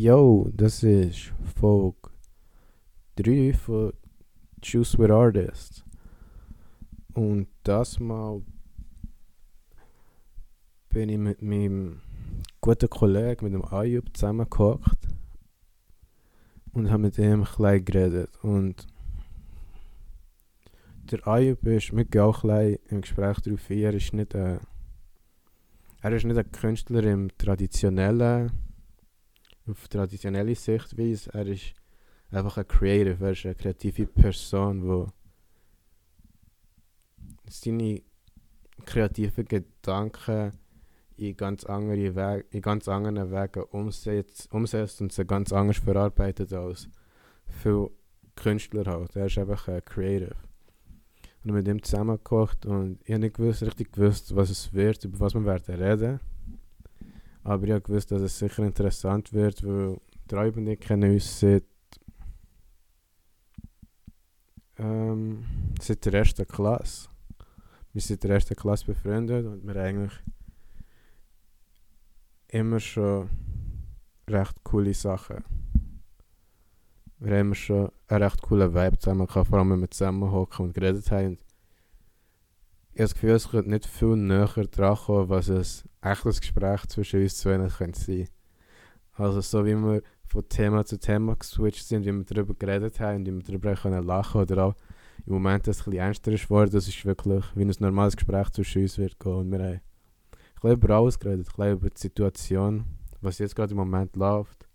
Yo, das ist Folge 3 von Choose with Artists. Und das Mal bin ich mit meinem guten Kollegen, mit dem Ayub, zusammengehockt und habe mit ihm ein bisschen geredet. Und der Ayub ist, gehen auch ein bisschen im Gespräch darauf er ist nicht ein, er ist nicht ein Künstler im traditionellen, auf traditionelle Sichtweise, er ist einfach ein Creative, er ist eine kreative Person, die seine kreativen Gedanken in ganz, andere Wege, in ganz anderen Wegen umsetzt, umsetzt und sie ganz anders verarbeitet als viele Künstler halt. Er ist einfach ein Creative. Und mit ihm zusammengekocht und ich habe nicht gewusst, richtig gewusst, was es wird, über was wir werden reden. Aber ich gewusst, dass es sicher interessant wird, weil und ich kennen uns seit, ähm, seit der ersten Klasse. Wir sind in der ersten Klasse befreundet und wir eigentlich immer schon recht coole Sachen. Wir haben immer schon einen recht coolen Vibe zusammen gehabt, vor allem wenn wir zusammen hocken und geredet haben. Ich habe das Gefühl, es könnte nicht viel näher dran kommen, was ein echtes Gespräch zwischen uns zwei könnte sein. Also so wie wir von Thema zu Thema geswitcht sind, wie wir darüber geredet haben und wie wir darüber können lachen oder auch im Moment, dass es ein ernster ist geworden, das ist wirklich wie ein normales Gespräch zwischen uns wird gehen. Und wir haben bisschen über alles geredet, ein bisschen über die Situation, was jetzt gerade im Moment läuft.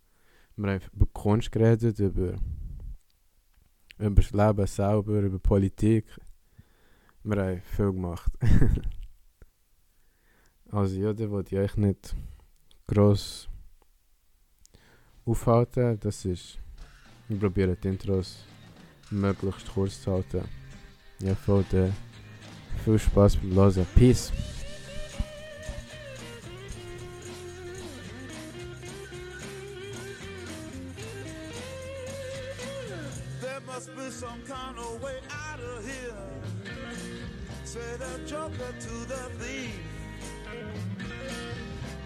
Wir haben über Kunst geredet, über, über das Leben selber, über Politik. Wir haben viel gemacht. ja, da wollte ich euch nicht gross aufhalten. Das ist, wir probieren die Intros möglichst kurz zu halten. Ja, voll, viel Spaß beim Hören. Peace! Say the joker to the thief.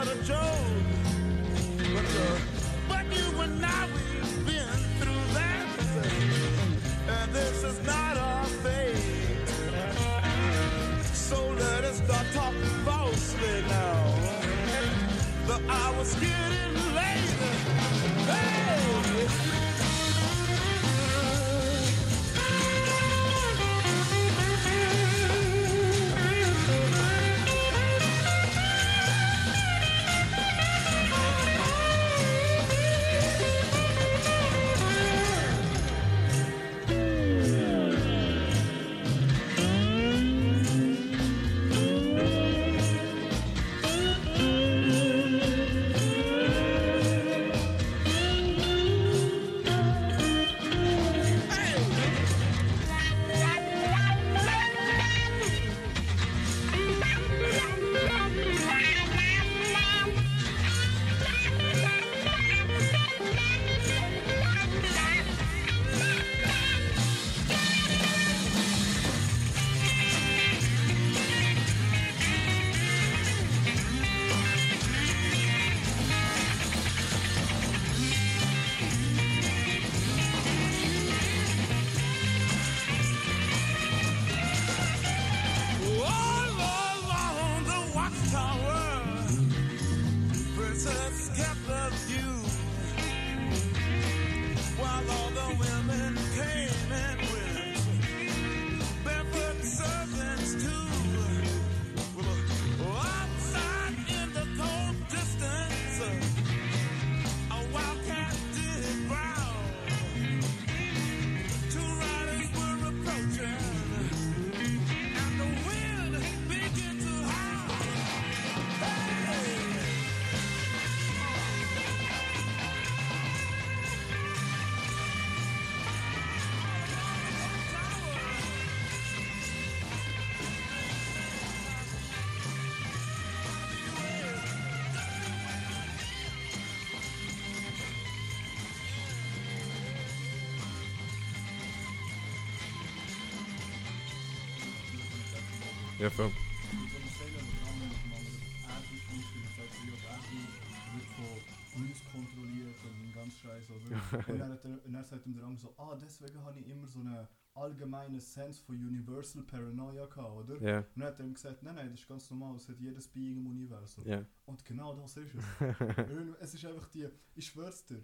but a joke. But, uh, but you and I, we've been through that. And this is not our fate. So let us start talking falsely now. The hour's getting von uns kontrolliert und ganz Scheiß, oder? und dann, hat er, und dann sagt ihm der andere so, ah, deswegen habe ich immer so einen allgemeinen Sense von Universal Paranoia gehabt, oder? Ja, Und dann hat er ihm gesagt, nein, nein, das ist ganz normal, das hat jedes Being im Universum. ja. Und genau das ist es. Es ist einfach die, ich schwör's dir,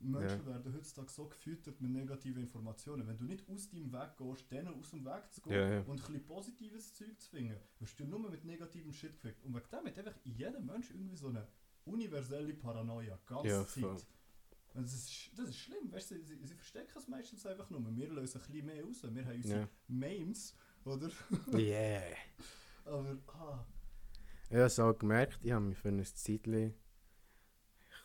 Menschen Ja. werden heutzutage so gefüttert mit negativen Informationen. Wenn du nicht aus deinem Weg gehst, denen aus dem Weg zu gehen Ja, ja. und ein bisschen positives Zeug zu finden, wirst du nur mit negativem Shit gefickt. Und wegen dem hat einfach jeder Mensch irgendwie so eine universelle Paranoia, ganze Ja, Zeit. voll. Und das ist, das ist schlimm, weißt du, sie, sie verstecken es meistens einfach nur. Wir lösen ein bisschen mehr raus. Wir haben unsere Ja. Memes, oder? Yeah. Aber, ah, Ich habe es auch gemerkt, ich habe mich für ein Zeitchen,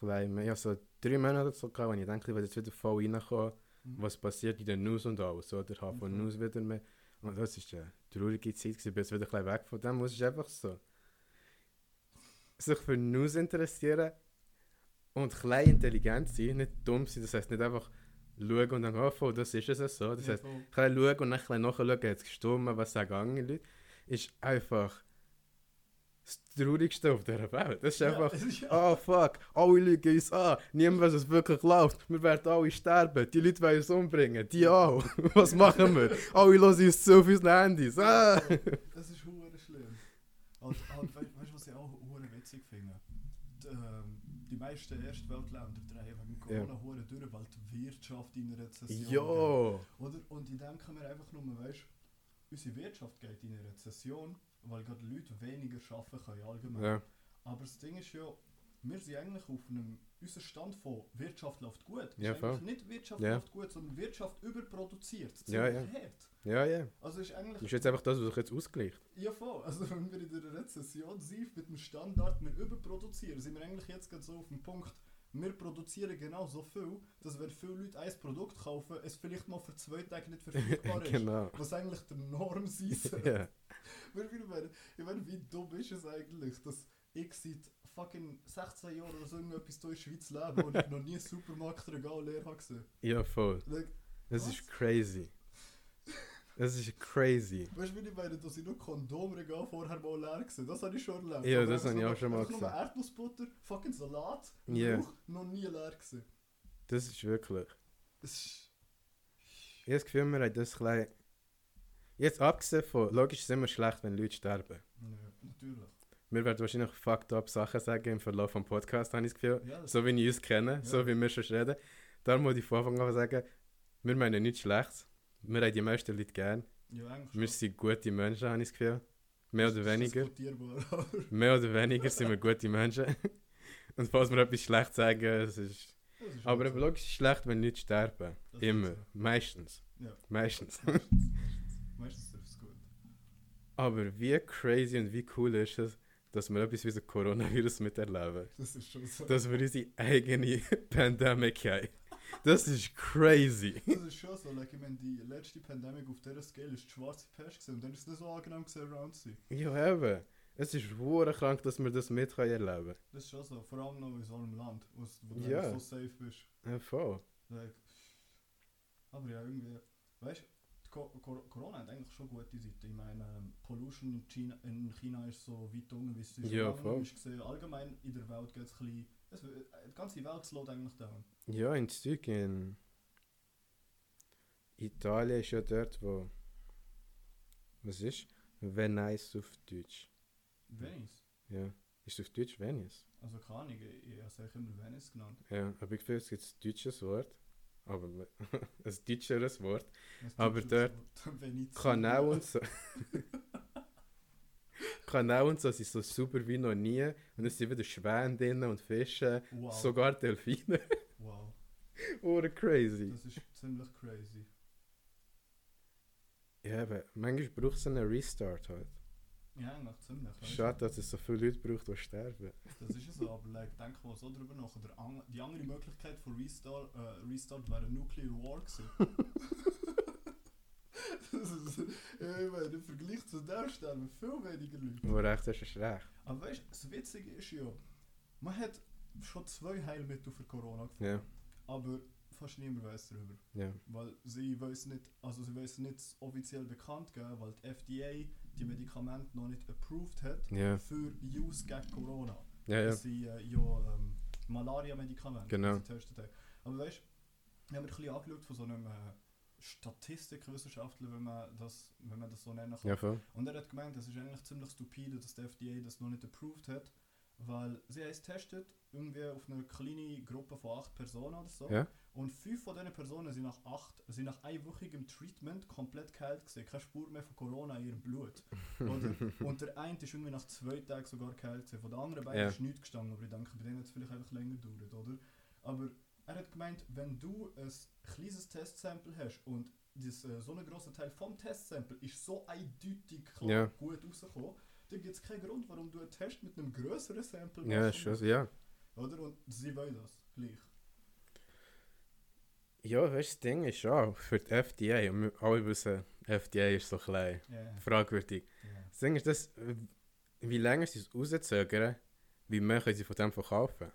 klein, ich habe so drei Monate so gehabt, und ich denke, ich will jetzt wieder voll reinkommen, Mhm. was passiert in den News und alles, oder? Habe von Mhm. News wieder mehr. Und das ist eine traurige Zeit, gewesen, ich bin jetzt wieder ein weg von dem, es ist einfach so. Sich für News interessieren und klein intelligent sein, nicht dumm sein, das heisst nicht einfach schauen und dann, oh, voll, das ist es so. Das heisst, voll. ein bisschen schauen und dann ein bisschen nachschauen, jetzt gestorben, was sagen andere Leute, ist einfach das Traurigste auf dieser Welt. Das ist einfach, ja. oh fuck, alle lügen uns an, niemand weiß, was wirklich läuft, wir werden alle sterben, die Leute wollen uns umbringen, die auch. was machen wir? Alle hören uns zu auf unseren Handys. Ah. Das ist hure schlimm. Und, und we weißt du, was ich auch hure witzig finde? Die, ähm, die meisten Erstweltländer drehen wegen Corona hure durch, weil die Wirtschaft in einer Rezession. Jo! Oder? Und ich denke mir einfach nur, weißt du, unsere Wirtschaft geht in eine Rezession, weil gerade Leute weniger arbeiten können allgemein. Ja, Aber das Ding ist ja, wir sind eigentlich auf einem, unser Stand von Wirtschaft läuft gut. Ist Ja, eigentlich nicht Wirtschaft Ja. läuft gut, sondern Wirtschaft überproduziert. Ja, ja. Ziemlich hart. ja, ja. Also ist eigentlich... Das ist jetzt einfach das, was sich jetzt ausgleicht. Ja voll, also wenn wir in der Rezession sind, mit dem Standard, wir überproduzieren, sind wir eigentlich jetzt gerade so auf dem Punkt, wir produzieren genau so viel, dass wenn viele Leute ein Produkt kaufen, es vielleicht mal für zwei Tage nicht verfügbar ist. genau. Was eigentlich der Norm sein soll. Weil Ich meine, ich meine, wie dumm ist es eigentlich, dass ich seit fucking 16 Jahren oder so irgendetwas hier in der Schweiz lebe und ich noch nie ein Supermarktregal leer habe gesehen. ja, voll. Like, Das Was? ist crazy. Das ist crazy. Weißt du, wie ich meine, dass ich nur Kondomregal vorher mal leer gesehen Das habe ich schon erlebt. Ja, das habe ich auch schon mal einfach nur gesehen. Erdnussbutter, fucking Salat, Ja. Milch, noch nie leer gesehen. Das ist wirklich. Das ist... Ich habe das Gefühl, wir haben das klein. Jetzt abgesehen von, logisch ist es immer schlecht, wenn Leute sterben. Ja, natürlich. Wir werden wahrscheinlich fucked up Sachen sagen im Verlauf des Podcasts, habe ich das Gefühl. Ja, das So wie ich uns kenne, so Ja. wie wir schon reden. Darum muss ich von Anfang an sagen, wir meinen nichts Schlechtes. Wir haben die meisten Leute gern. ja eigentlich Wir schon. sind gute Menschen, habe ich das Gefühl. Mehr oder weniger. Mehr oder weniger sind wir gute Menschen. Und falls wir etwas schlecht sagen, es ist. ist Aber so. logisch ist es schlecht, wenn Leute sterben. Das Immer. Meistens. Ja. Meistens. Meistens. Meistens ist es gut. Aber wie crazy und wie cool ist es, dass wir etwas wie das Coronavirus miterleben. Das ist schon so. Dass wir unsere eigene Pandemic haben. Das ist crazy. Das ist schon so, like, ich meine, die letzte Pandemie auf dieser Scale ist die schwarze Pest gewesen, und dann ist es nicht so angenehm gewesen, around zu sein. Ja, eben. Es ist hure krank, dass wir das mit können erleben Das ist schon so, vor allem noch in so einem Land, wo, du einfach so safe bist. Ja, voll. Like, aber ja, irgendwie, weißt du, Co Cor Corona hat eigentlich schon gute Seiten. Ich meine, ähm, Pollution in China, in China ist so weit unten, wie es schon Ja, voll. ist gesehen. Allgemein in der Welt geht es ein bisschen, w- die ganze Welt slowt eigentlich down. Ja, in in Italien ist ja dort, wo. Was ist? Venice auf Deutsch. Venice, Ja. Ist auf Deutsch Venice? also keine Ahnung, ich, habe es eigentlich immer Venice genannt. Ja, aber ich finde, es gibt ein deutsches Wort. Aber ein deutscheres Wort. Das Aber dort- Wort, Venezia. Kanal und so. Kanal und so sind so super wie noch nie. Und es sind wieder Schwäne drin und Fische. Wow. Sogar Delfine. wow, Oder crazy. das ist ziemlich crazy. Ja, aber manchmal braucht es einen Restart halt. Ja, eigentlich ziemlich. Schade, dass es so viele Leute braucht, die sterben. Das ist ja so, aber like, denk mal so drüber nach. Der an die andere Möglichkeit von Restart, äh, Restart wäre Nuclear War gewesen. das ist, meine, im Vergleich zu dem sterben viel weniger Leute. Aber recht hast ist recht. Aber weißt du, das Witzige ist ja, man hat schon zwei Heilmittel für Corona gefunden. Ja. Aber fast niemand weiß darüber. Ja. Weil sie weiß nicht, also sie weiß nicht offiziell bekannt geben, weil die FDA die Medikamente noch nicht approved hat Ja. für Use gegen Corona. Ja. Das sind äh, ja ähm, Malaria-Medikamente, Genau. die sie getestet haben. Aber weißt du, ich habe mir ein bisschen angeschaut von so einem äh, Statistikwissenschaftler, wenn man, das, wenn man das so nennen kann. Ja, voll. Und er hat gemeint, es ist eigentlich ziemlich stupide, dass die FDA das noch nicht approved hat, weil sie haben es getestet, irgendwie auf einer kleinen Gruppe von acht Personen oder so. Ja. Und fünf von diesen Personen sind nach, acht, sind nach einwöchigem Treatment komplett geheilt gewesen. Keine Spur mehr von Corona in ihrem Blut. Oder? Und der eine ist irgendwie nach zwei Tagen sogar geheilt gewesen. Von den anderen beiden Ja. ist nichts gestanden, aber ich denke, bei denen hat es vielleicht einfach länger gedauert, oder? Aber er hat gemeint, wenn du ein kleines Testsample hast und das, äh, so ein grosser Teil vom Testsample ist so eindeutig klar Ja. gut rausgekommen, dann gibt es keinen Grund, warum du einen Test mit einem größeren Sample Ja, machst. ist schon, ja. Oder? Und sie wollen das gleich. Ja, weißt du, das Ding ist auch für die FDA, und wir alle wissen, FDA ist so klein, Ja, fragwürdig. ja. Das Ding ist, dass, äh, wie länger sie es rauszögern, wie mehr können sie von dem verkaufen.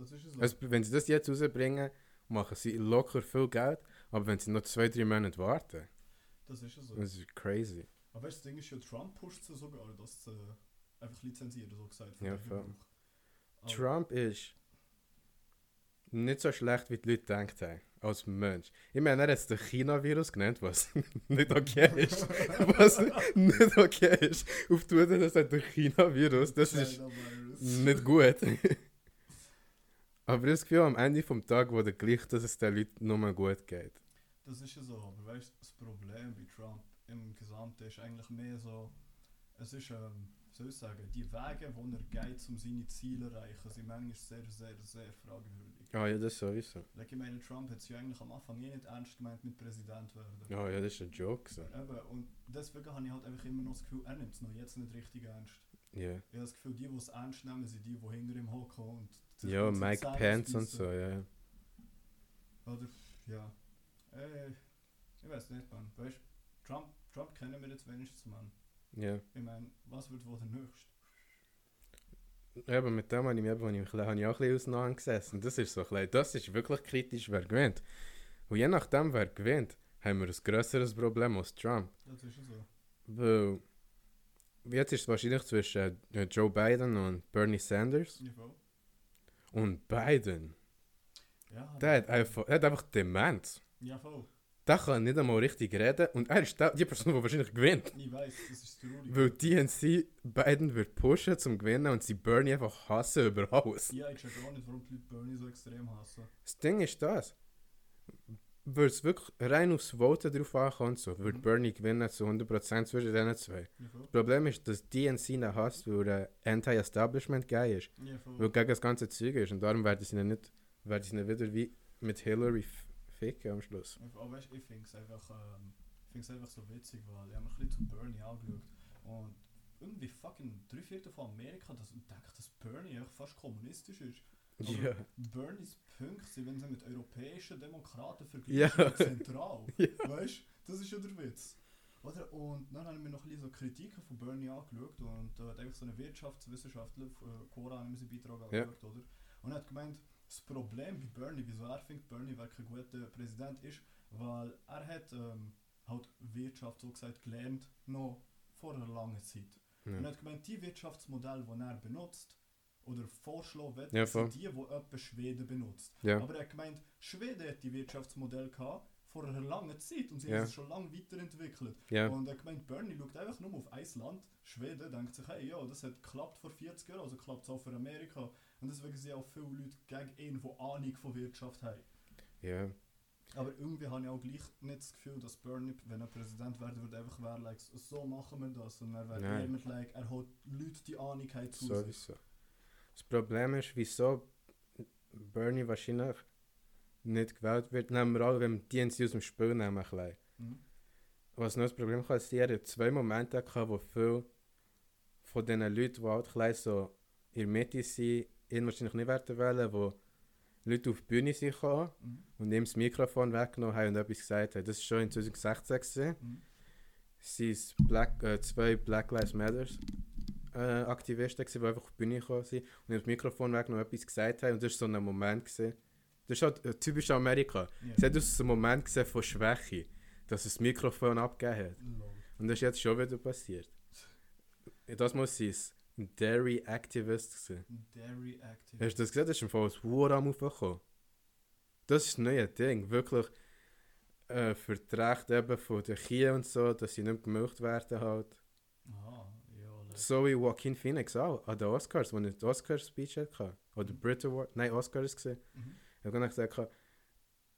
Das ist so. Also, wenn sie das jetzt rausbringen, machen sie locker viel Geld, aber wenn sie noch zwei, drei Monate warten, das ist so. das ist crazy. Aber weißt du, das Ding ist ja, Trump pusht sie sogar, das zu äh, einfach lizenzieren, so gesagt. Ja, voll. Trump ist nicht so schlecht, wie die Leute gedacht haben, als Mensch. Ich meine, er hat es den China-Virus genannt, was nicht okay ist. was nicht okay ist. Auf Twitter, das hat der China-Virus, das ist China Virus. nicht gut. Aber ich das Gefühl, am Ende vom Tag wurde gleich, dass es den Leuten nur mal gut geht. Das ist ja so, aber weißt du, das Problem bei Trump im Gesamten ist eigentlich mehr so, es ist, ähm, wie soll ich sagen, die Wege, wo er geht, um seine Ziele zu erreichen, sind manchmal sehr, sehr, sehr fragwürdig. Ah ja, das sowieso. Like, ich meine, Trump hat es ja eigentlich am Anfang eh nicht ernst gemeint mit Präsident werden. Ja, ja, das ist ein Joke. So. Eben, und deswegen habe ich halt einfach immer noch das Gefühl, er nimmt es noch jetzt nicht richtig ernst. Ja. Ich habe das Gefühl, die, die es ernst nehmen, sind die, die hinter ihm hocken und Ja, Mike Pence und so, ja. Oder, ja. Äh, ich weiß nicht, man. Weißt du, Trump, Trump kennen wir jetzt wenigstens, man. Ja. Ich meine, was wird wohl der nächste? Ja, aber mit dem habe ich mich eben, als ich klein- habe ich auch ein bisschen auseinandergesessen. Das ist so klein. Das ist wirklich kritisch, wer gewinnt. Und je nachdem, wer gewinnt, haben wir ein grösseres Problem als Trump. Das ist so. Weil jetzt ist es wahrscheinlich zwischen äh, Joe Biden und Bernie Sanders. Ja, voll. Und Biden, Ja, der hat einfach, der hat einfach Demenz. Ja, voll. Der kann nicht einmal richtig reden und er ist die Person, die wahrscheinlich gewinnt. Ich weiß, das ist traurig. Weil DNC Biden wird pushen zum Gewinnen und sie Bernie einfach hassen über alles. Ja, ich check auch nicht, warum die Leute Bernie so extrem hassen. Das Ding ist das. Würde es wirklich rein aufs Voten drauf ankommen, so, würde Mhm. Bernie gewinnen zu 100% zwischen diesen zwei. Ja. Das Problem ist, dass DNC ihn hasst, weil er ein Anti-Establishment-Guy ist. Ja. Weil gegen das ganze Zeug ist. Und darum werden sie ihn nicht, werden sie ihn wieder wie mit Hillary ficken am Schluss. Aber weißt, ich finde es einfach, ähm, find's einfach so witzig, weil ich habe mir ein bisschen zu Bernie angeschaut. Und irgendwie fucking drei Viertel von Amerika das denkt, dass Bernie fast kommunistisch ist. Aber Ja. Bernies Punkte sind, wenn sie mit europäischen Demokraten Ja. vergleichen, zentral. Ja. Weißt du, das ist ja der Witz. Oder? Und dann habe ich mir noch ein bisschen so Kritiken von Bernie angeschaut und da hat einfach so ein Wirtschaftswissenschaftler, äh, Cora, haben seinen Beitrag Ja. angeschaut, oder? Und er hat gemeint, das Problem bei Bernie, wieso er findet, Bernie wäre kein guter Präsident, ist, weil er hat ähm, halt Wirtschaft so gesagt gelernt, noch vor einer langen Zeit. Und er Ja. hat gemeint, die Wirtschaftsmodelle, die er benutzt oder vorschlagen will, Ja, sind die, die etwa Schweden benutzt. ja. Aber er hat gemeint, Schweden hat die Wirtschaftsmodelle gehabt vor einer langen Zeit und sie Ja. haben es schon lange weiterentwickelt. ja. Und er hat gemeint, Bernie schaut einfach nur auf ein Land, Schweden, denkt sich, hey, ja, das hat geklappt vor 40 Jahren, also klappt es auch für Amerika. Und deswegen sind auch viele Leute gegen ihn, die Ahnung von Wirtschaft haben. ja. Aber irgendwie habe ich auch gleich nicht das Gefühl, dass Bernie, wenn er Präsident werden würde, einfach wäre, like, so machen wir das. Und er wäre eher mit, like, er hat Leute die Ahnung zu sich. Sowieso. Das Problem ist, wieso Bernie wahrscheinlich nicht gewählt wird. Nehmen wir alle, wenn wir DNC aus dem Spiel nehmen. Mhm. Was noch das Problem kann, ist, hat zwei Momente gehabt, wo viele von diesen Leuten, die halt klein so in der Mitte sind, ihn wahrscheinlich nicht werden wollen, wo Leute auf die Bühne sind gekommen Mhm. und ihm das Mikrofon weggenommen haben und etwas gesagt haben. Das war schon in 2016. Gewesen. Mhm. Sie sind Black, äh, zwei Black Lives Matter äh, Aktivisten, gewesen, die einfach auf die Bühne gekommen sind und das Mikrofon weggenommen und etwas gesagt haben. Und das war so ein Moment, gewesen, Das ist halt äh, typisch Amerika. Ja. Es hat aus einem Moment gesehen von Schwäche, dass es das Mikrofon abgegeben hat. Lol. Und das ist jetzt schon wieder passiert. Das muss sein Dairy Activist. Ein Dairy Active. Hast du das gesehen? Das ist im Fall aus Wuram aufgekommen. Das ist das neue Ding. Wirklich äh, für die Rechte eben von den Kühen und so, dass sie nicht gemilcht werden halt. Aha. So wie Joaquin Phoenix auch an den Oscars, als er die Oscars-Speech hatte. Oder Brit Award. Nein, Oscars gesehen. Mhm. Ich habe gesagt,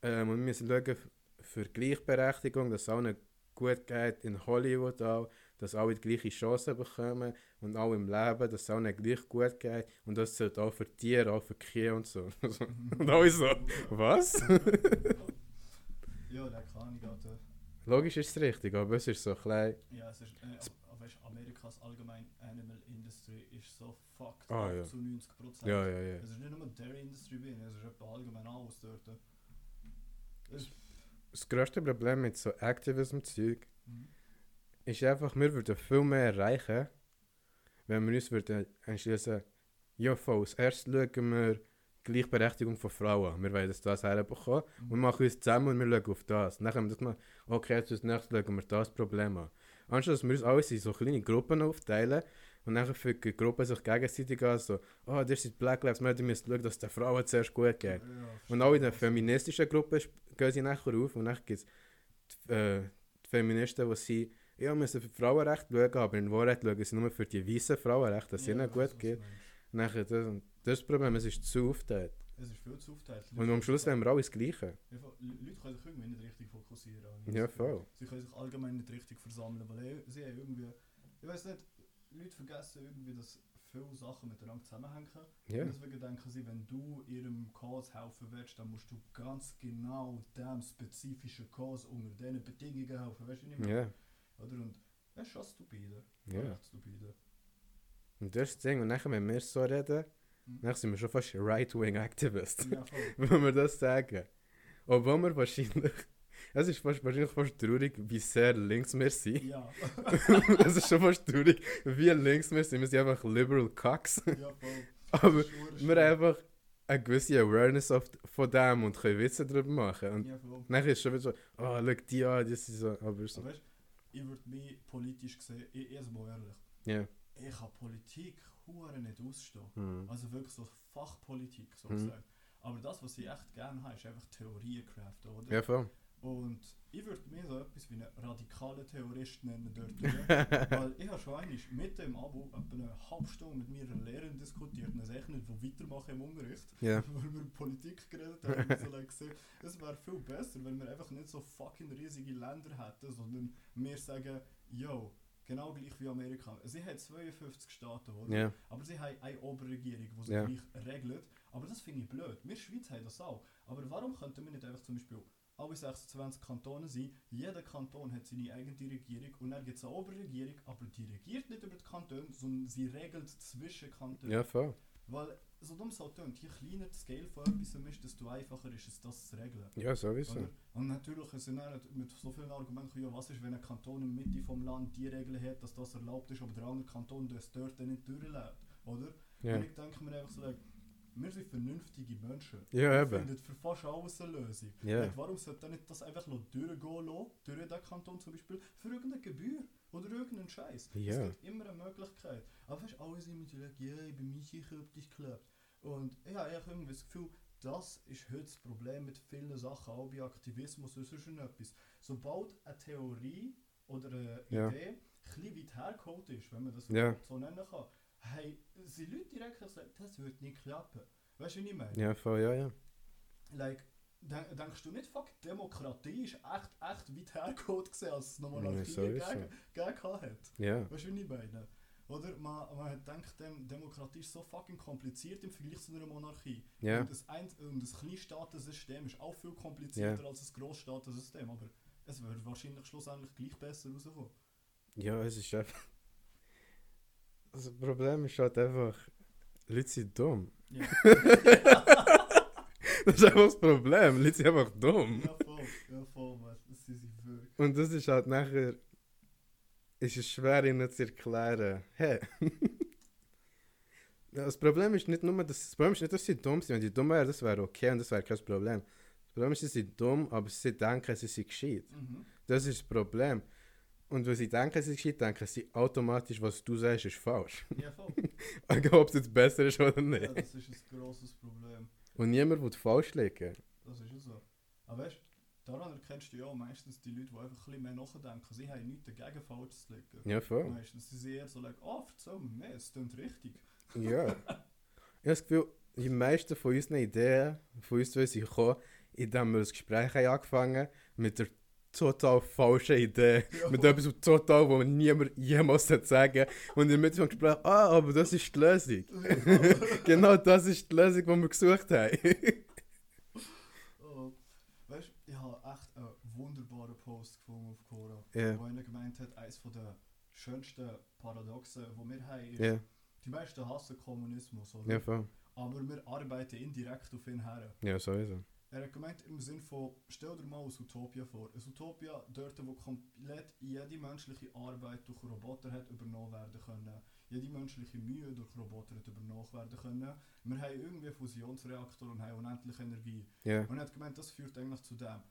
ähm, wir müssen schauen für Gleichberechtigung, dass es allen gut geht in Hollywood auch, dass alle die gleiche Chance bekommen und auch im Leben, dass es allen gleich gut geht und das zählt auch für Tiere, auch für Kühe und so. und alle so, was? ja, der kann ich gerade. Logisch ist es richtig, aber es ist so klein. Ja, es ist. Äh, weißt, Amerikas allgemein Animal Industry ist so fucked Ah, ja. zu 90 Prozent. Ja, ja, ja. Es ist nicht nur Dairy Industry, bin, es ist allgemein alles dort. Es, Das grösste Problem mit so Activism-Zeug mhm. ist einfach, wir würden viel mehr erreichen, wenn wir uns würden entschließen, ja voll, als erstes schauen wir Gleichberechtigung von Frauen. Wir wollen das, das herbekommen. Und wir machen uns zusammen und wir schauen auf das. Dann haben wir das mal, okay, jetzt als nächstes schauen wir das Problem an. Anstatt dass wir uns alles in so kleine Gruppen aufteilen und dann für die Gruppen sich gegenseitig an, so, oh, das ist Black Lives Matter, wir müssen schauen, dass es den Frauen zuerst gut geht. Und auch in den feministischen Gruppen gehen sie nachher auf und dann gibt es die, äh, die Feministen, die sie ja, wir müssen für die Frauenrechte schauen, aber in Wahrheit schauen sie nur für die weißen Frauenrechte, dass es ihnen gut geht. Nachher, das, und das ist das Problem, es ist zu aufgeteilt. Es ist viel zu aufteilt. Und am Schluss wollen wir alles Gleiche. Ja, Leute können sich irgendwie nicht richtig fokussieren. Ja, voll. Sie können sich allgemein nicht richtig versammeln, weil eh- sie haben irgendwie. Ich weiß nicht, Leute vergessen irgendwie, dass viele Sachen miteinander zusammenhängen. Ja. Und deswegen denken sie, wenn du ihrem Cause helfen willst, dann musst du ganz genau dem spezifischen Cause unter diesen Bedingungen helfen. Weißt du nicht mehr? Ja. Oder? Und das ist schon stupide. Ja. Echt stupide. Und das ist das Ding. Und nachher, wenn wir so reden. Dann sind wir schon fast Right-Wing-Activists. Ja, wenn wir das sagen. Obwohl wir wahrscheinlich. Es ist fast, wahrscheinlich fast traurig, wie sehr links wir sind. ja. es ist schon fast traurig, wie links wir sind. Wir sind einfach liberal cocks. ja, voll. Aber Das ist wir haben einfach eine gewisse Awareness of, von dem und können Witze darüber machen. Und Ja, voll. dann ist es schon wieder so, oh, schau die an, die sind so. Aber so. Aber weißt, ich würde mich politisch gesehen, ich, ich mal ehrlich, Ja. ich kann Politik hure nicht ausstehen. Hm. Also wirklich so Fachpolitik, so Mhm. gesagt. Aber das, was ich echt gerne habe, ist einfach Theorien craften, oder? Ja, voll. Und ich würde mir so etwas wie einen radikalen Theorist nennen dort. Weil ich habe schon einmal mit dem Abo etwa eine halbe Stunde mit meiner Lehrerin diskutiert und echt nicht wo weitermachen im Unterricht. Ja. Weil wir über Politik geredet haben und so gesehen, es wäre viel besser, wenn wir einfach nicht so fucking riesige Länder hätten, sondern wir sagen, yo, genau gleich wie Amerika. Sie haben 52 Staaten, oder? Ja. Aber sie haben eine Oberregierung, die sie Ja. gleich regelt. Aber das finde ich blöd. Wir Schweiz haben das auch. Aber warum könnten wir nicht einfach zum Beispiel alle 26 Kantone sein? Jeder Kanton hat seine eigene Regierung und dann gibt es eine Oberregierung, aber die regiert nicht über die Kantone, sondern sie regelt zwischen Kantonen. Ja, voll. Weil, so dumm es halt tönt, je kleiner die Scale von etwas ist, desto einfacher ist es, das zu regeln. Ja, sowieso. Oder? Und natürlich sind nicht mit so vielen Argumenten, ja, was ist, wenn ein Kanton in der Mitte vom Land die Regeln hat, dass das erlaubt ist, aber der andere Kanton das dort dann nicht durchlädt, oder? Ja. Und ich denke mir einfach so, wir sind vernünftige Menschen. Ja, Wir eben. finden für fast alles eine Lösung. Ja. Like, warum sollte dann nicht das einfach noch durchgehen lassen, durch den Kanton zum Beispiel, für irgendeine Gebühr oder irgendeinen Scheiß? Ja. Es gibt immer eine Möglichkeit. Aber weißt alle sind immer so, ja, ich bin mir sicher, ob das klappt. Und ja, ich habe irgendwie das Gefühl, das ist heute das Problem mit vielen Sachen, auch bei Aktivismus oder sonst etwas. Sobald eine Theorie oder eine Ja. Idee ein bisschen weit hergeholt ist, wenn man das Ja. so nennen kann, hey, sind Leute direkt sagen, das wird nicht klappen. Weißt du, was ich meine? Ja, voll, ja, ja. Like, denk, denkst du nicht, fuck, Demokratie ist echt, echt weit hergeholt gewesen, als es noch Monarchie Ja, sowieso. gegeben gegeben hat. Ja. Weißt du, wie ich meine? Oder man, man hat denkt, dem, Demokratie ist so fucking kompliziert im Vergleich zu einer Monarchie. Ja. Und das, ein, und das Kleinstaatensystem ist auch viel komplizierter Ja. als das Großstaatensystem. Aber es wird wahrscheinlich schlussendlich gleich besser rauskommen. Ja, es ist einfach. Das Problem ist halt einfach, Leute sind dumm. Ja, Das ist einfach das Problem, Leute sind einfach dumm. ja voll, ja voll, man. Das sind sie wirklich. Und das ist halt nachher. Ist es schwer ihnen zu erklären, hey. Ja, das Problem ist nicht nur, dass, das Problem ist nicht, dass sie dumm sind. Wenn die dumm wären, das wäre okay und das wäre kein Problem. Das Problem ist, sie sind dumm, aber sie denken, sie sind gescheit. Mhm. Das ist das Problem. Und wenn sie denken, sie sind gescheit, denken sie automatisch, was du sagst, ist falsch. Ja, voll. Egal, ob es jetzt besser ist oder ja, nicht. das ist ein grosses Problem. Und niemand will falsch liegen. Das ist ja so. Aber weißt du, daran erkennst du ja meistens die Leute, die einfach ein bisschen mehr nachdenken. Sie haben nichts dagegen, falsch zu liegen. Ja, voll. Meistens sind sie eher so, like, oh, erzähl mir mehr, es klingt richtig. Ja. Ich habe das Gefühl, die meisten von unseren Ideen, von uns zwei sind gekommen, indem wir das Gespräch haben angefangen mit der total falschen Idee. Ja. Mit etwas was total, wo niemand jemals sagen Und in der Mitte vom Gespräch, ah, aber das ist die Lösung. genau das ist die Lösung, die wir gesucht haben. Oh, weißt du, ich habe echt einen wunderbaren Post gefunden auf Quora, Ja. wo einer gemeint hat, eines der schönsten Paradoxen, die wir haben, ist, Ja, die meisten hassen Kommunismus, oder? ja, voll. aber wir arbeiten indirekt auf ihn her. Ja, sowieso. Er hat gemeint im Sinn von, stell dir mal ein Utopia vor. Ein Utopia dort, wo komplett jede menschliche Arbeit durch Roboter hat übernommen werden können. Jede menschliche Mühe durch Roboter hat übernommen werden können. Wir haben irgendwie einen Fusionsreaktor und haben unendlich Energie. Ja, Und er hat gemeint, das führt eigentlich zu dem.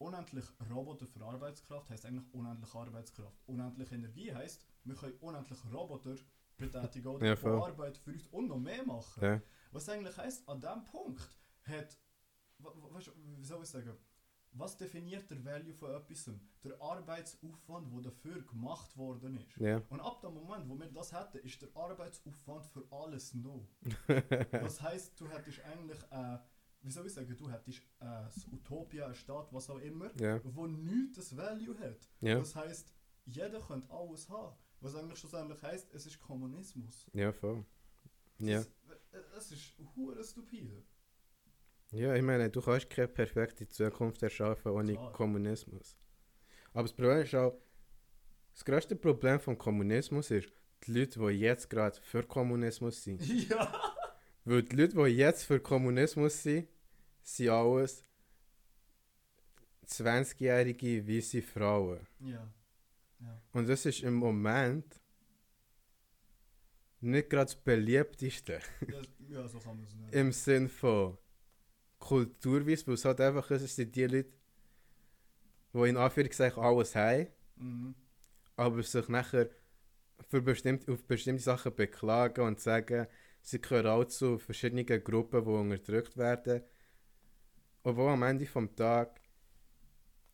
Unendlich Roboter für Arbeitskraft heißt eigentlich unendlich Arbeitskraft. Unendlich Energie heißt, wir können unendlich Roboter betätigen oder Ja, voll. Arbeit für uns und noch mehr machen. ja, Was eigentlich heißt, an diesem Punkt hat, weißt, wie soll ich sagen, was definiert der Value von etwas? Der Arbeitsaufwand, der dafür gemacht worden ist. ja. Und ab dem Moment, wo wir das hätten, ist der Arbeitsaufwand für alles no. Das heißt, du hättest eigentlich, äh, wie soll ich sagen, du hättest äh, das Utopia, ein Staat, was auch immer, Ja, wo nichts das Value hat. ja, Das heißt, jeder könnte alles haben. Was eigentlich schlussendlich heißt, es ist Kommunismus. ja, voll. Ja. Das, das ist hure stupide. Ja, ich meine, du kannst keine perfekte Zukunft erschaffen ohne Klar. Kommunismus. Aber das Problem ist auch, das größte Problem vom Kommunismus ist, die Leute, die jetzt gerade für Kommunismus sind. ja! Weil die Leute, die jetzt für Kommunismus sind, sind alles 20-jährige weiße Frauen. Ja. Ja. Und das ist im Moment nicht gerade das beliebteste. Das, ja, so kann man es nennen. Im Sinn von kulturweise, weil es halt einfach ist, es sind die Leute, die in Anführungszeichen alles haben, Mhm. aber sich nachher für bestimmt, auf bestimmte Sachen beklagen und sagen, sie gehören auch zu verschiedenen Gruppen, die unterdrückt werden. Obwohl am Ende vom Tag,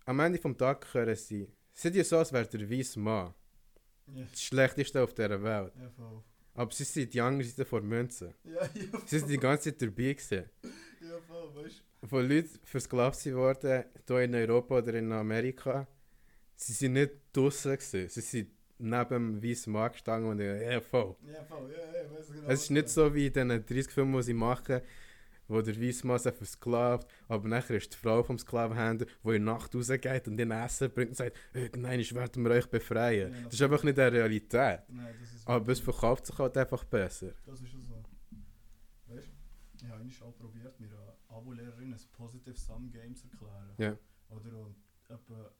am Ende vom Tag gehören sie, sind ja so, als wäre der weiße Mann Ja, das Schlechteste auf dieser Welt. ja, voll. Aber sie sind die andere Seite der Münze. Ja, ja, Sie sind die ganze Zeit dabei gewesen. ja, voll, weißt von Leuten versklavt worden, hier in Europa oder in Amerika, sie sind nicht draussen gewesen. Sie sind neben Mann gestanden und ich, ja voll. Ja, voll, ja, ja, weiss genau. Es ist nicht so wie in diesen 30 Filmen, die sie machen, wo der weiße Mann sich versklavt, aber nachher ist die Frau vom Sklavenhändler, die in der Nacht rausgeht und ihnen Essen bringt und sagt, irgendwann werden wir euch befreien. Ja, Das ist einfach nicht die Realität. Nein, das ist Aber es verkauft sich halt einfach besser. Das ist so. Weißt du, ich habe eigentlich auch probiert, mir eine Abo-Lehrerin ein Positive Sum Game zu erklären. Ja. Oder etwa,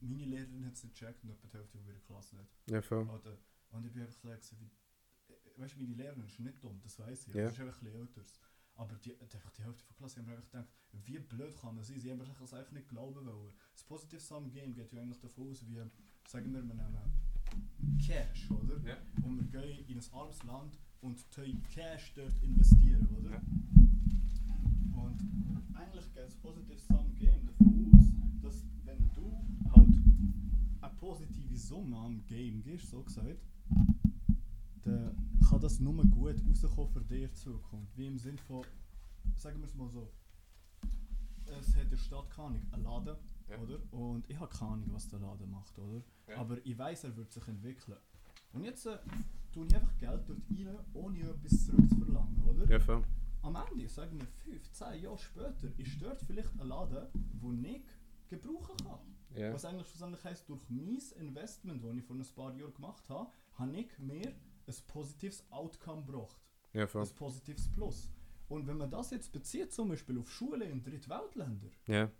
meine Lehrerin hat es nicht gecheckt und etwa die Hälfte von ihrer Klasse nicht. Ja, voll. Oder, und ich bin einfach so wie, äh, weißt du, meine Lehrerin ist nicht dumm, das weiß ich. Ja. Das ist einfach ein bisschen älteres. Aber die, die, einfach die Hälfte von der Klasse haben mir einfach gedacht, wie blöd kann man sein? Sie haben das eigentlich nicht glauben wollen. Das Positive Sum Game geht ja eigentlich davon aus, wie, sagen wir, wir nehmen Cash, oder? Ja. Und wir gehen in ein armes Land und tun Cash dort investieren, oder? Ja. Und eigentlich geht das Positive Sum Game davon aus, dass wenn du positive Summe am Game gibst, so gesagt, dann kann das nur gut rauskommen für dich Zukunft. Wie im Sinn von, sagen wir es mal so, es hat in der Stadt keine Ahnung, einen Laden, Ja. oder? Und ich habe keine Ahnung, was der Laden macht, oder? Ja. Aber ich weiß, er wird sich entwickeln. Und jetzt äh, tue ich einfach Geld dort rein, ohne etwas zurückzuverlangen, oder? Ja, voll. Am Ende, sagen wir 5, 10 Jahre später, ist dort vielleicht ein Laden, den ich gebrauchen kann. Ja. Was eigentlich schlussendlich heisst, durch mein Investment, das ich vor ein paar Jahren gemacht habe, habe ich mir ein positives Outcome gebracht. Ja, voll. Ein positives Plus. Und wenn man das jetzt bezieht, zum Beispiel auf Schulen in Drittweltländern, Ja.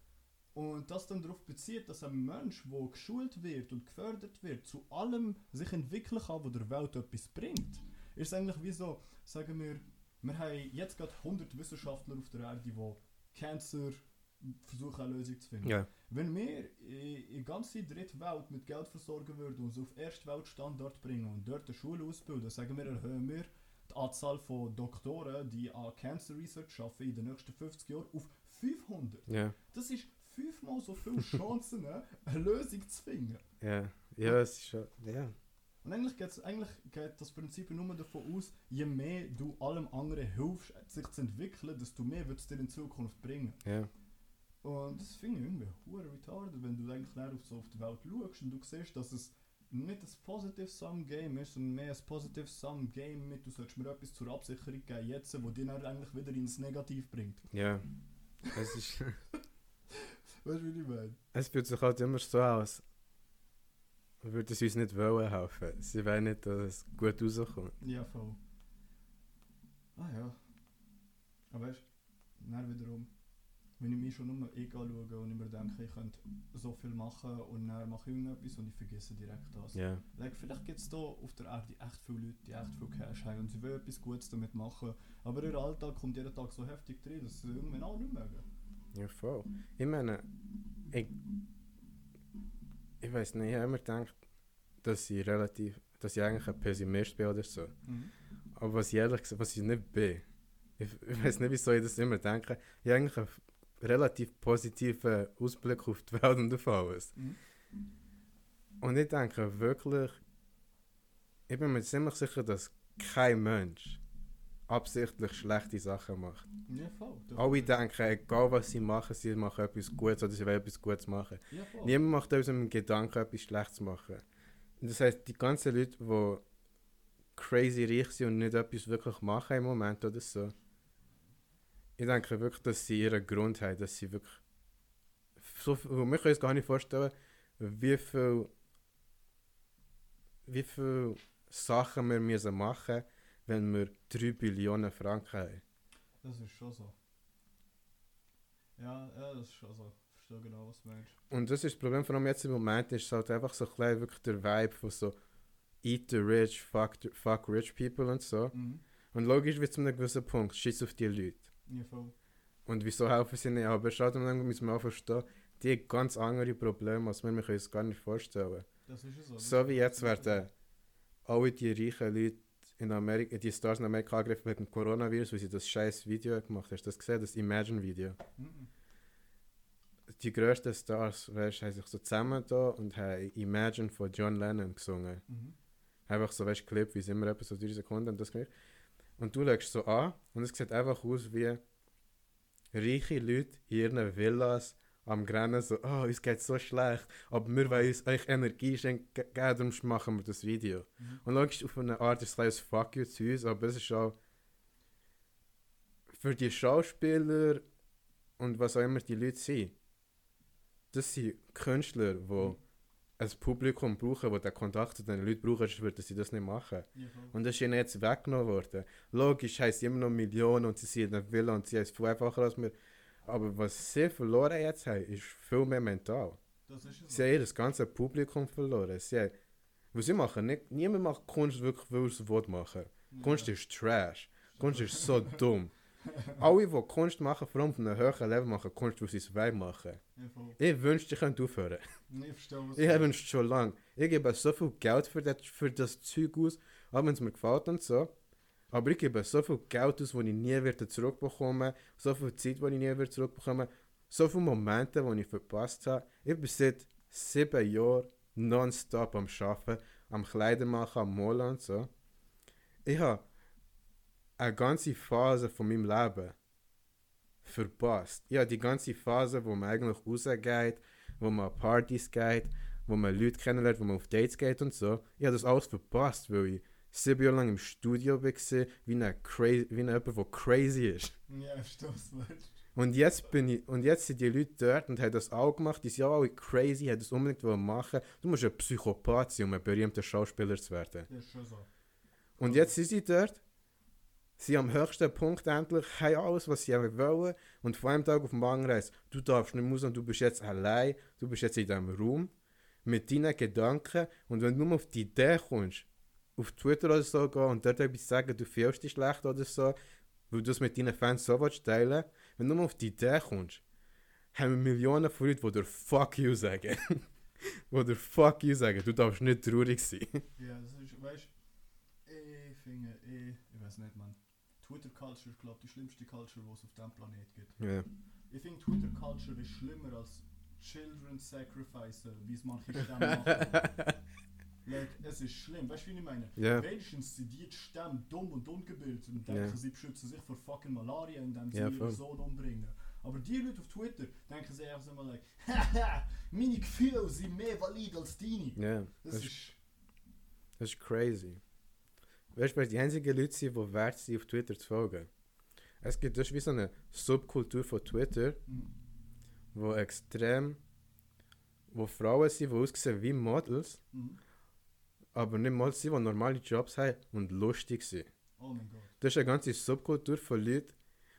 und das dann darauf bezieht, dass ein Mensch, der geschult wird und gefördert wird, zu allem sich entwickeln kann, was der Welt etwas bringt, ist es eigentlich wie so, sagen wir, wir haben jetzt gerade 100 Wissenschaftler auf der Erde, die Cancer versuchen, eine Lösung zu finden. Ja. Wenn wir in die ganze dritte Welt mit Geld versorgen würden und es auf Erstweltstandard bringen und dort eine Schule ausbilden, sagen wir, erhöhen wir die Anzahl von Doktoren, die an Cancer Research arbeiten, in den nächsten 50 Jahren auf 500. Ja. Das ist fünfmal so viele Chancen, eine Lösung zu finden. Ja. Ja, es ist schon. Ja. Und eigentlich, geht's, eigentlich geht das Prinzip nur davon aus, je mehr du allem anderen hilfst, sich zu entwickeln, desto mehr wird es dir in Zukunft bringen. Ja. Und das finde ich irgendwie hure retarded, wenn du eigentlich näher auf, so auf die Welt schaust und du siehst, dass es nicht ein Positive Sum Game ist, sondern mehr ein Positive Sum Game mit, du sollst mir etwas zur Absicherung geben, jetzt, wo dich dann eigentlich wieder ins Negativ bringt. Ja. Es ist. Weißt du, wie ich meine? Es fühlt sich halt immer so aus. als Würde es uns nicht wollen helfen. Sie wollen nicht, dass es gut rauskommt. Ja, voll. Ah ja. Aber weißt du, dann wiederum, wenn ich mich schon nur ich anschaue und ich mir denke, ich könnte so viel machen und dann mache ich irgendetwas und ich vergesse direkt das. Ja. Like, vielleicht gibt es da auf der Erde echt viele Leute, die echt viel Cash haben und sie wollen etwas Gutes damit machen, aber ihr Alltag kommt jeden Tag so heftig rein, dass sie irgendwann auch nicht mögen. Ja, voll. Ich meine, ich. Ich weiß nicht, ich habe immer gedacht, dass ich relativ. dass ich eigentlich ein Pessimist bin oder so. Mhm. Aber was ich ehrlich gesagt, was ich nicht bin, ich, ich weiß nicht, wieso ich das immer denke, ich eigentlich relativ positiven Ausblick auf die Welt und auf alles. Mhm. Und ich denke wirklich, ich bin mir ziemlich sicher, dass kein Mensch absichtlich schlechte Sachen macht. Ja, voll. Alle denken, egal was sie machen, sie machen etwas Gutes oder sie wollen etwas Gutes machen. Ja. Niemand macht aus dem Gedanken, etwas Schlechtes machen. Und das heisst, die ganzen Leute, die crazy reich sind und nicht etwas wirklich machen im Moment oder so, ich denke wirklich, dass sie ihren Grund haben, dass sie wirklich. So, wir können uns gar nicht vorstellen, wie viel. wie viel Sachen wir müssen machen wenn wir 3 Billionen Franken haben. Das ist schon so. Ja, ja, das ist schon so. Ich verstehe genau, was du meinst. Und das ist das Problem, vor allem jetzt im Moment, ist es halt einfach so ein bisschen wirklich der Vibe von so Eat the rich, fuck, the, fuck rich people und so. Mhm. Und logisch wird zu einem gewissen Punkt, scheiß auf die Leute. Ja, voll. Und wieso helfen sie nicht? Aber Ende müssen wir auch verstehen, die haben ganz andere Probleme, als wir, wir können uns gar nicht vorstellen. Das ist so. So wie jetzt werden alle die reichen Leute in Amerika, die Stars in Amerika angegriffen wegen dem Coronavirus, weil sie das scheiß Video gemacht haben. Hast du das gesehen, das Imagine-Video? Mhm. Die grössten Stars, weißt, haben sich so zusammen da und haben Imagine von John Lennon gesungen. Mhm. Einfach so, weißt du, Clip, wie es immer etwa so 3 Sekunden und das gemacht. Und du schaust so an und es sieht einfach aus wie reiche Leute in ihren Villas am Grennen so, oh, uns geht so schlecht, aber wir wollen uns euch Energie schenken, darum machen wir das Video. Mhm. Und logisch, auf eine Art ist es Fuck you zu uns, aber es ist auch für die Schauspieler und was auch immer die Leute sind, das sind Künstler, die Mhm. Ein Publikum brauchen, die den Kontakt zu den Leuten brauchen, sonst würden sie das nicht machen. Ja. Und das ist ihnen jetzt weggenommen worden. Logisch sie immer noch Millionen und sie sind in Villa und sie es viel einfacher als wir. Aber was sie verloren jetzt haben, ist viel mehr mental. Das ist. Sie haben das ganze Publikum verloren. Sie haben, weil sie machen nicht, niemand macht Kunst wirklich, weil er es machen. Ja. Kunst ist Trash. Kunst ist so dumm. Alle, die Kunst machen, vor allem auf einem höheren Level, machen Kunst, weil sie es wollen machen. Ja. Ich wünschte, ich könnte aufhören. Nee, Ich verstehe, was Ich wünscht schon lange. Ich gebe so viel Geld für das, für das Zeug aus, auch wenn es mir gefällt und so. Aber ich gebe so viel Geld aus, das ich nie werde zurückbekommen so viel Zeit, die ich nie werde zurückbekommen so viele Momente, die ich verpasst habe. Ich bin seit sieben Jahren nonstop am Arbeiten, am Kleider machen, am Malen und so. Ich habe eine ganze Phase von meinem Leben verpasst. Ja, die ganze Phase, wo man eigentlich rausgeht, wo man an Partys geht, wo man Leute kennenlernt, wo man auf Dates geht und so. Ich habe das alles verpasst, weil ich sieben Jahre lang im Studio war, wie ein, crazy, wie ein jemand, der crazy ist. Ja, meinst. Und jetzt, bin ich, und jetzt sind die Leute dort und haben das auch gemacht. Die sind auch alle crazy, haben das unbedingt machen. Du musst ein Psychopath sein, um ein berühmter Schauspieler zu werden. Ja, ist schon so. Und jetzt sind sie dort. Sie am höchsten Punkt endlich, haben alles, was sie wollen. Und von einem Tag auf den anderen du darfst nicht raus und du bist jetzt allein. Du bist jetzt in diesem Raum mit deinen Gedanken. Und wenn du nur auf die Idee kommst, auf Twitter oder so gehen und dort etwas sagen, du fühlst dich schlecht oder so, weil du es mit deinen Fans so willst teilen wenn du mal auf die Idee kommst, haben wir Millionen von Leuten, die dir Fuck you sagen. die dir Fuck you sagen. Du darfst nicht traurig sein. Ja, das ist, weißt du, ich finde, ich, ich weiß nicht, man. Twitter-Culture ist, glaube ich, die schlimmste Culture, die es auf diesem Planet gibt. ja. Ich finde, Twitter-Culture ist schlimmer als Children Sacrifice, wie es manche Stämme machen. like, es ist schlimm, weißt du, wie ich meine? Ja. Wenigstens sind die Stämme dumm und ungebildet und denken, Ja. sie beschützen sich vor fucking Malaria, indem sie Ja, ihren. Sohn umbringen. Aber die Leute auf Twitter denken sich einfach so mal, like, haha, meine Gefühle sind mehr valid als deine. ja. Das Das, ist. das ist crazy. Weißt du, die einzigen Leute sind, die wert sind, auf Twitter zu folgen? Es gibt das ist wie so eine Subkultur von Twitter, Mhm. wo extrem, wo Frauen sind, die aussehen wie Models, Mhm. aber nicht Models sind, die normale Jobs haben und lustig sind. Oh mein Gott. Das ist eine ganze Subkultur von Leuten,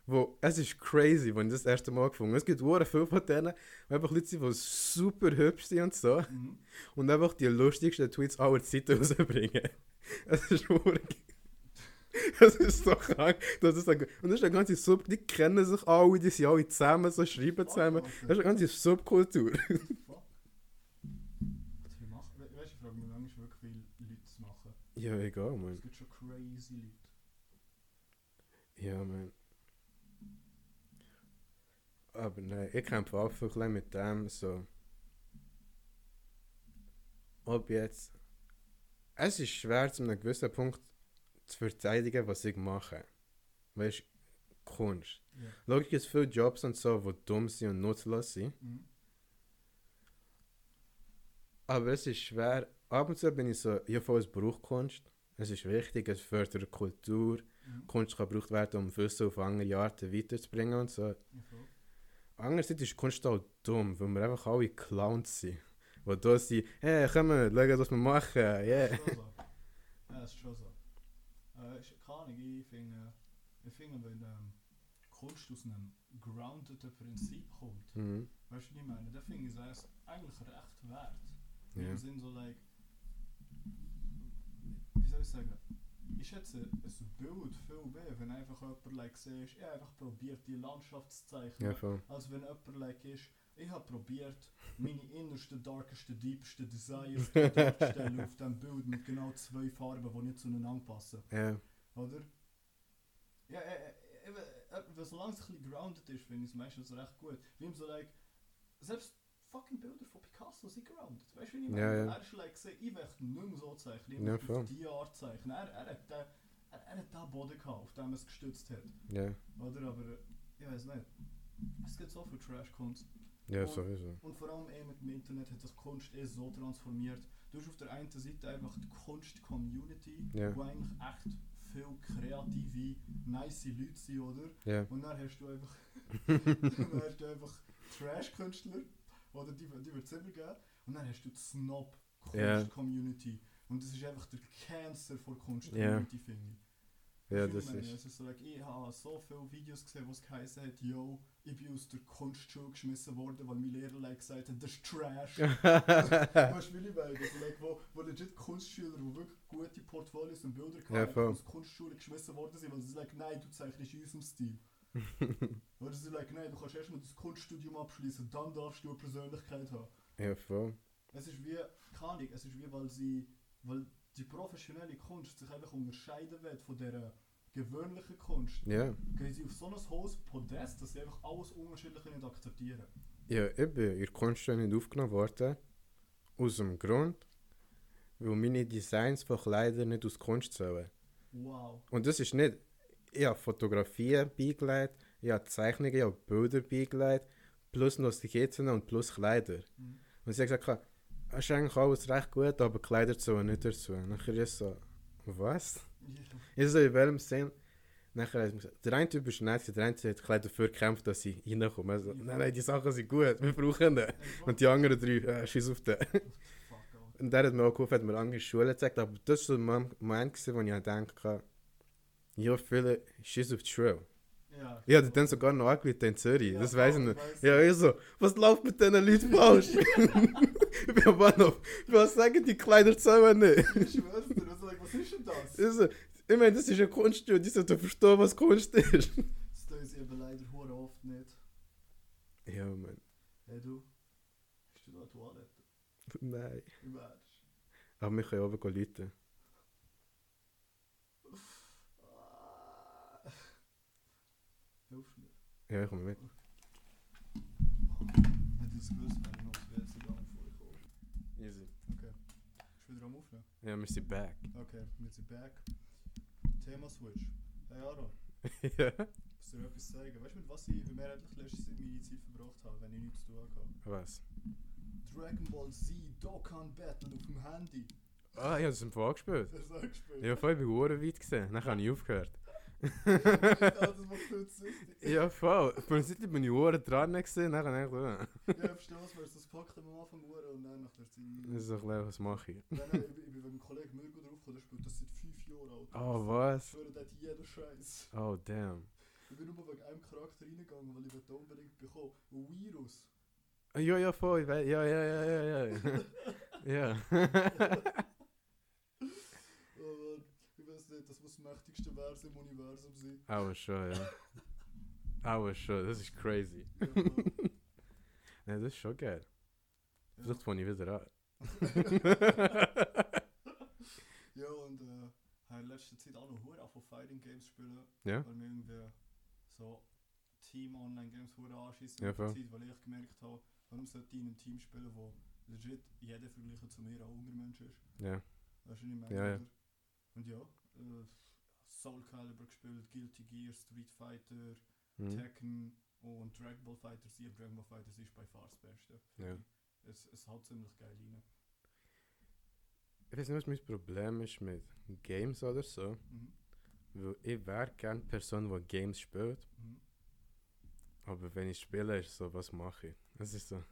wo, es ist crazy, wenn ich das erste Mal gefunden habe. Es gibt sehr viele von denen, die einfach Leute sind, die super hübsch sind und so, Mhm. und einfach die lustigsten Tweets aller Zeiten rausbringen. Es ist wirklich... Das ist so krank. Das ist und das ist eine ganze Sub... Die kennen sich alle, die sind alle zusammen, so schreiben zusammen. Das ist eine ganze Subkultur. We weißt du, ich frage mich manchmal wirklich, wie Leute es machen. ja, egal, Es man. gibt schon crazy Leute. Ja, man. Aber nein, ich kämpfe auch ein bisschen mit dem, so... Ob jetzt... Es ist schwer, zu einem gewissen Punkt zu verteidigen, was ich mache. Weißt du, Kunst. Ja. Logisch gibt es viele Jobs und so, die dumm sind und nutzlos sind. Mhm. Aber es ist schwer. Ab und zu bin ich so, ja, voll, es braucht Kunst. Es ist wichtig, es fördert Kultur. Mhm. Kunst kann gebraucht werden, um Wissen auf andere Arten weiterzubringen und so. Andererseits ist Kunst auch dumm, weil wir einfach alle Clowns sind. Die da sind, hey, komm, schau, was wir machen, yeah. Das ist schon so. Ja, das ist schon so. Äh, ist, keine Ahnung, ich finde, ich finde, wenn ähm, Kunst aus einem groundeden Prinzip kommt, Mhm. weißt du, was ich meine? Dann finde ich es eigentlich recht wert. Ja. Im Sinn so, like, wie soll ich sagen? Ich schätze ein Bild viel mehr, wenn einfach jemand like, siehst, ich habe einfach probiert, die Landschaft zu zeichnen. Ja, als wenn jemand like, ist, ich habe probiert, meine innersten, darkesten, deepsten Desires darzustellen auf diesem Bild mit genau zwei Farben, die nicht zueinander passen. Ja, Oder? Ja, äh, äh, äh, solange es ein bisschen grounded ist, finde ich es meistens recht gut. Wie so, like, selbst fucking Bilder von Picasso sind grounded. Weißt du, wie ich meine? Ja, ja. Er ist like, gesagt, ich möchte nicht mehr so zeichnen, ich Ja, möchte auf die Art zeichnen. Er, er hat den, er, er hat den Boden gehabt, auf dem er es gestützt hat. ja, Oder? Aber, äh, ich weiß nicht. Es gibt so viel Trash-Kunst. Ja, Und- sowieso. Und vor allem eh mit dem Internet hat sich Kunst eh so transformiert. Du hast auf der einen Seite einfach die Kunst-Community, Ja. wo eigentlich echt viel kreative, nice Leute sind, oder? Ja, Und dann hast du einfach, dann hast du einfach Trash-Künstler, oder die, die wird es immer geben. Und dann hast du die. Snob-Kunst-Community. Und das ist einfach der Cancer von Kunst-Community, finde ich. Ja, das meine? ist. Es ist so, like, ich habe so viele Videos gesehen, wo es geheißen hat, yo, ich bin aus der Kunstschule geschmissen worden, weil mein Lehrer like, gesagt hat, das ist Trash. weißt du, wie ich meine? Also, like, wo, wo legit Kunstschüler, die wirklich gute Portfolios und Bilder Ja, hatten, voll. aus Kunstschule geschmissen worden sind, weil sie like, nein, du zeichnest in unserem Stil. Oder sie like, nein, du kannst erstmal das Kunststudium abschließen, dann darfst du eine Persönlichkeit haben. Ja, voll. Es ist wie, keine es ist wie, weil sie, weil die professionelle Kunst sich einfach unterscheiden wird von der gewöhnlichen Kunst. Ja. Gehen sie auf so ein hohes Podest, dass sie einfach alles Unterschiedliche nicht akzeptieren. Ja, ich bin in der Kunstschule nicht aufgenommen worden. Aus dem Grund, weil meine Designs von Kleidern nicht aus Kunst zählen. Wow. Und das ist nicht, ich habe Fotografien beigelegt, ich habe Zeichnungen, ich habe Bilder beigelegt, plus noch Skizzen und plus Kleider. Mhm. Und sie hat gesagt, das ist eigentlich alles recht gut, aber Kleider zählen nicht dazu. Nachher ist so, was? Ich so, in welchem Sinn? Nachher hat gesagt, der eine Typ ist nett, der eine hat gleich dafür gekämpft, dass sie reinkommen. Also, nein, nein, die Sachen sind gut, wir brauchen den. Und die anderen drei, äh, schieß auf den. Und der hat mir auch geholfen, hat mir andere Schulen gezeigt, aber das war Mom- Moment, gewesen, wo ich dachte, ja, viele schieß auf die Schule. Ja. Ich hatte dann sogar noch angerufen in Zürich, Ja, das weiß ich nicht. weiss Ja, ich so, was läuft mit diesen Leuten falsch? ich bin am Bahnhof, was sagen die Kleider zählen nicht? Ich schwör's dir, ist denn das? Also, ich meine, das ist eine Kunststudie, die sollte verstehen, was Kunst ist. Das tun sie eben leider hure oft nicht. ja, Mann. Hey du, bist du da Toilette? Nein. Im Ernst? Aber wir können oben Leute. Ah. Hilfst du mir? Ja, ich komme mit. Ich es gewusst, wäre ich noch aufs WC gegangen vorgekommen. Easy. Okay. Ist wieder am Aufnehmen? Ja, wir sind back. Okay, wir sind back. Thema Switch. Hey Aaron, ja. musst du dir etwas sagen? Weißt du, mit was ich mehrheitlich letztes Jahr meine Zeit verbracht habe, wenn ich nichts zu tun hatte? Was? Dragon Ball Z Dokkan Battle auf dem Handy. Ah, ich habe es im Fall gespielt. Das hast du auch gespielt. Ja, voll, ich bin weit gesehen. Dann habe ich aufgehört. ja, das macht Sinn. Ja, voll. Der Seite bin ich Uhren dran gesehen, dann habe ich gedacht, Ja, verstehst du, weil das packt am Anfang Uhr und dann nach der Zeit. das ist doch klar, was mache ich. Nein, nein, ich bin ich bin wegen dem Kollegen Mirko draufgekommen, der spielt das seit 5 Jahren alt. Oh, Ich was? schwöre, der hat jeden Scheiß. Oh, damn. Ich bin nur wegen einem Charakter reingegangen, weil ich wollte unbedingt bekommen. Ein Virus. Ah, Ja, ja, voll. ich wei- Ja, ja, ja, ja, ja. ja. Oh Mann, ich weiß nicht, das muss das mächtigste Vers im Universum sein. Aber schon, ja. Aber schon, das ist crazy. Ja. Ja, das ist schon geil. Ja. Vielleicht fange ich wieder an. ja, und äh, habe in letzter Zeit auch noch hure von Fighting Games spielen. Ja? Weil mir irgendwie so Team-Online-Games hure anschießen. Ja. Zeit, weil ich gemerkt habe, warum sollte ich in einem Team spielen, wo legit jeder verglichen zu mir ein Untermensch ist. Ja. Weißt du, was ich meine? Ja, ja. Und ja, äh, Soul Calibur gespielt, Guilty Gear, Street Fighter, Hm. Tekken und Dragon Ball Fighter Z. Und Dragon Ball Fighter ist bei far das Beste. Ja. Es, es hat ziemlich geil rein. Ich weiß nicht, was mein Problem ist mit Games oder so. Mhm. Weil ich wäre gerne Person, die Games spielt. Mhm. Aber wenn ich spiele, ist so, was mache ich? Es ist so.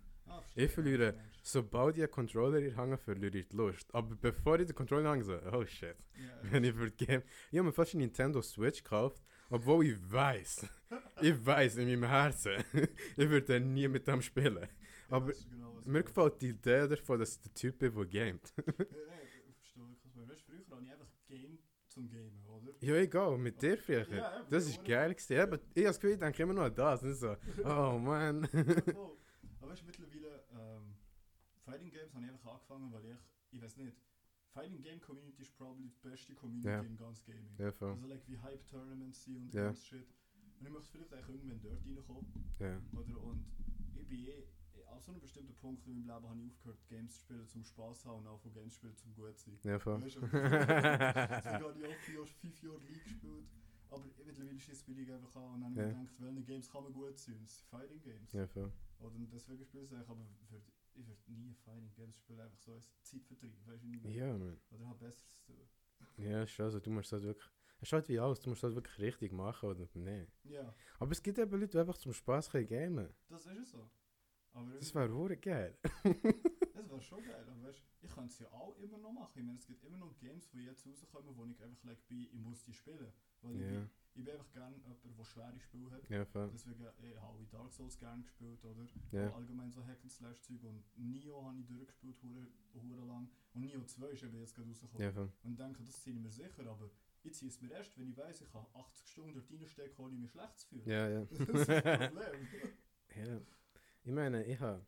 Ich verliere-. Sobald einen Controller habe, verliere ich die Lust. Aber bevor ich den Controller habe, so, oh shit. Ja, Wenn ich für die Game. Ich habe mir fast eine Nintendo Switch gekauft, obwohl ich weiß, ich weiß in meinem Herzen, ich würde nie mit dem spielen. ich aber genau, Mir gefällt die Idee davon, dass ich der Typ bin, der gamet. Ja, ja, ich verstehe wirklich, du, früher habe ich einfach Game zum Gamen, oder? Ja, egal, mit dir früher. Ja, ja, das ja, ist geil gewesen. Aber ich habe das Gefühl, ich denke immer nur an das. Nicht so, oh man. Weißt du, mittlerweile, ähm, Fighting Games habe ich einfach angefangen, weil ich, ich weiß nicht, Fighting Game Community ist probably die beste Community Ja. im ganzen Gaming. ja, voll. Also like wie Hype Tournaments sind und Ja. ganz Shit. Und ich möchte vielleicht eigentlich irgendwann dort reinkommen. Ja. Oder? Und ich bin eh, eh, an so einem bestimmten Punkt in meinem Leben habe ich aufgehört, Games zu spielen zum Spaß haben und auch von Games zu spielen zum gut sein. Ja, voll. Weißt du, habe ich auch vier, fünf Jahre League gespielt. Aber mittlerweile schießt die League einfach an und dann habe ich mir gedacht, welche Games kann man gut sein? Das sind Fighting Games. ja, voll. Oder deswegen spiele ich es eigentlich, aber würd, ich würde nie Fighting Games spielen, einfach so als Zeitvertreib. Weißt du, ich meine? Ja, man. Oder habe Besseres zu tun. Ja, ist schon so. Du musst das wirklich. Es ist halt wie alles, du musst das wirklich richtig machen oder nicht. Ja, Aber es gibt eben Leute, die einfach zum Spaß können gamen. das ist es so. Aber Das wäre hure geil. Das wäre schon geil, aber weißt ich könnte es ja auch immer noch machen. Ich meine, es gibt immer noch Games, die jetzt rauskommen, wo ich einfach like, bin, ich muss die spielen. Weil ich, Ja. bin, ich bin einfach gerne jemand, der schwere Spiele hat. Ja, voll. Deswegen äh, habe ich Dark Souls gerne gespielt, oder? Ja. Allgemein so Hack and Slash Zeug und Nio habe ich durchgespielt, hure, hure lang. Und Nio 2 ist eben jetzt gerade rausgekommen. Ja, voll. Und denke, das ziehe ich mir sicher, aber ich ziehe es mir erst, wenn ich weiß, ich kann 80 Stunden dort reinstecken, ohne mich schlecht zu fühlen. Ja, ja. Das ist das Problem. ja. Ich meine, ich habe.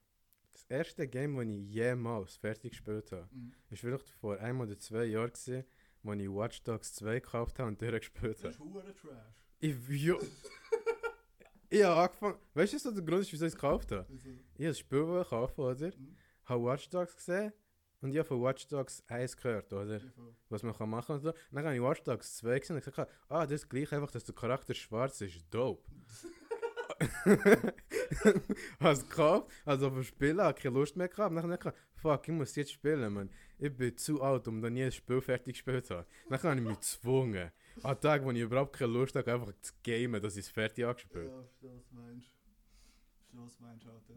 Das erste Game, das ich jemals fertig gespielt habe, Mhm. ist vielleicht vor einem oder zwei Jahren, gewesen, als ich Watch Dogs 2 gekauft habe und durchgespielt Das habe. ist hure Trash. Ich, ja. ich habe angefangen. Weißt du, was der Grund ist, wieso ich es gekauft habe? Ich habe das Spiel wollen kaufen, oder? mhm. Habe Watch Dogs gesehen und ich habe von Watch Dogs 1 gehört, oder? Voll. Was man kann machen und so. Dann habe ich Watch Dogs 2 gesehen und gesagt, ah, das ist gleich einfach, dass der Charakter schwarz ist. Dope. Habe es gekauft, also auf dem habe keine Lust mehr gehabt. Dann habe ich gedacht, fuck, ich muss jetzt spielen, man. Ich bin zu alt, um noch nie ein Spiel fertig gespielt zu haben. Dann habe ich mich gezwungen. An Tagen, wo ich überhaupt keine Lust habe, einfach zu gamen, dass ich es fertig angespielt Ja, verstehe, was du meinst. Verstehe, was du meinst, Alter.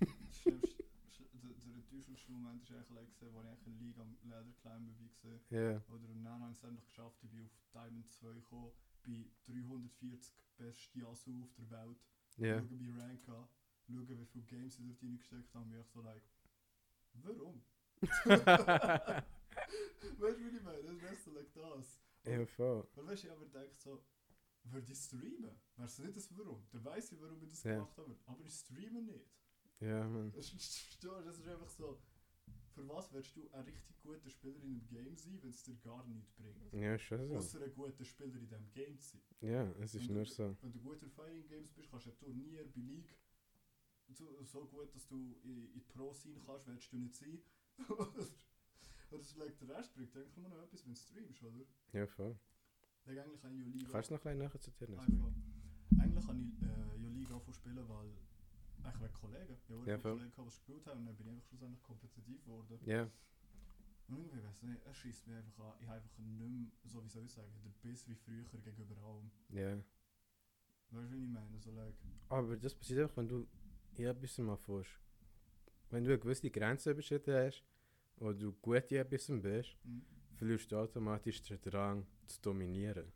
Das Schlimmste- sch- Der der enttäuschendste Moment war eigentlich, wo ich eigentlich in League am Lederclimben war. Ja, Oder und dann habe ich es endlich geschafft, ich bin auf Diamond 2 gekommen, bei 340 beste Yasuo auf der Welt. ja. Schauen, wie Rank an, schauen, wie viele Games ich dort reingesteckt habe, und ich so like, warum? weißt du, wie ich meine? Das ist like, da Ja, voll. Weil weißt du, ich aber denke so, würde ich streamen? Wäre es nicht das Warum? Dann weiss ich, warum ich das Ja. gemacht habe. Aber ich streame nicht. Ja, man. Das ist, du, das einfach so. Für was willst du ein richtig guter Spieler in einem Game sein, wenn es dir gar nichts bringt? Ja, ist schon so. Außer ein guter Spieler in diesem Game zu sein. Ja, es ist Wenn nur du- so. Wenn du guter Fighting Games bist, kannst du ein Turnier bei League so, gut, dass du in, in Pro sein kannst, willst du nicht sein. Oder vielleicht der Rest bringt eigentlich nur noch etwas, wenn du streamst, oder? Ja, voll. Like, eigentlich habe ich ja Liga... Kannst du noch ein bisschen nachher zitieren? Einfach. Eigentlich habe ich äh, ja Liga angefangen zu spielen, weil... Eigentlich wegen Kollegen. Ich habe Ja, ja, voll. Kollegen, gehabt, die gespielt haben und dann bin ich einfach schlussendlich kompetitiv geworden. Ja, Und irgendwie ich nicht, es schießt mich einfach an. Ich habe einfach nicht mehr, so wie soll ich sagen, der Biss wie früher gegenüber allem. ja. Weißt du, wie ich meine? So, like, Aber das passiert auch, wenn du ja etwas mal fährst. Wenn du eine gewisse Grenze überschritten hast oder du gut in etwas bist, hm, verlierst du automatisch den Drang zu dominieren.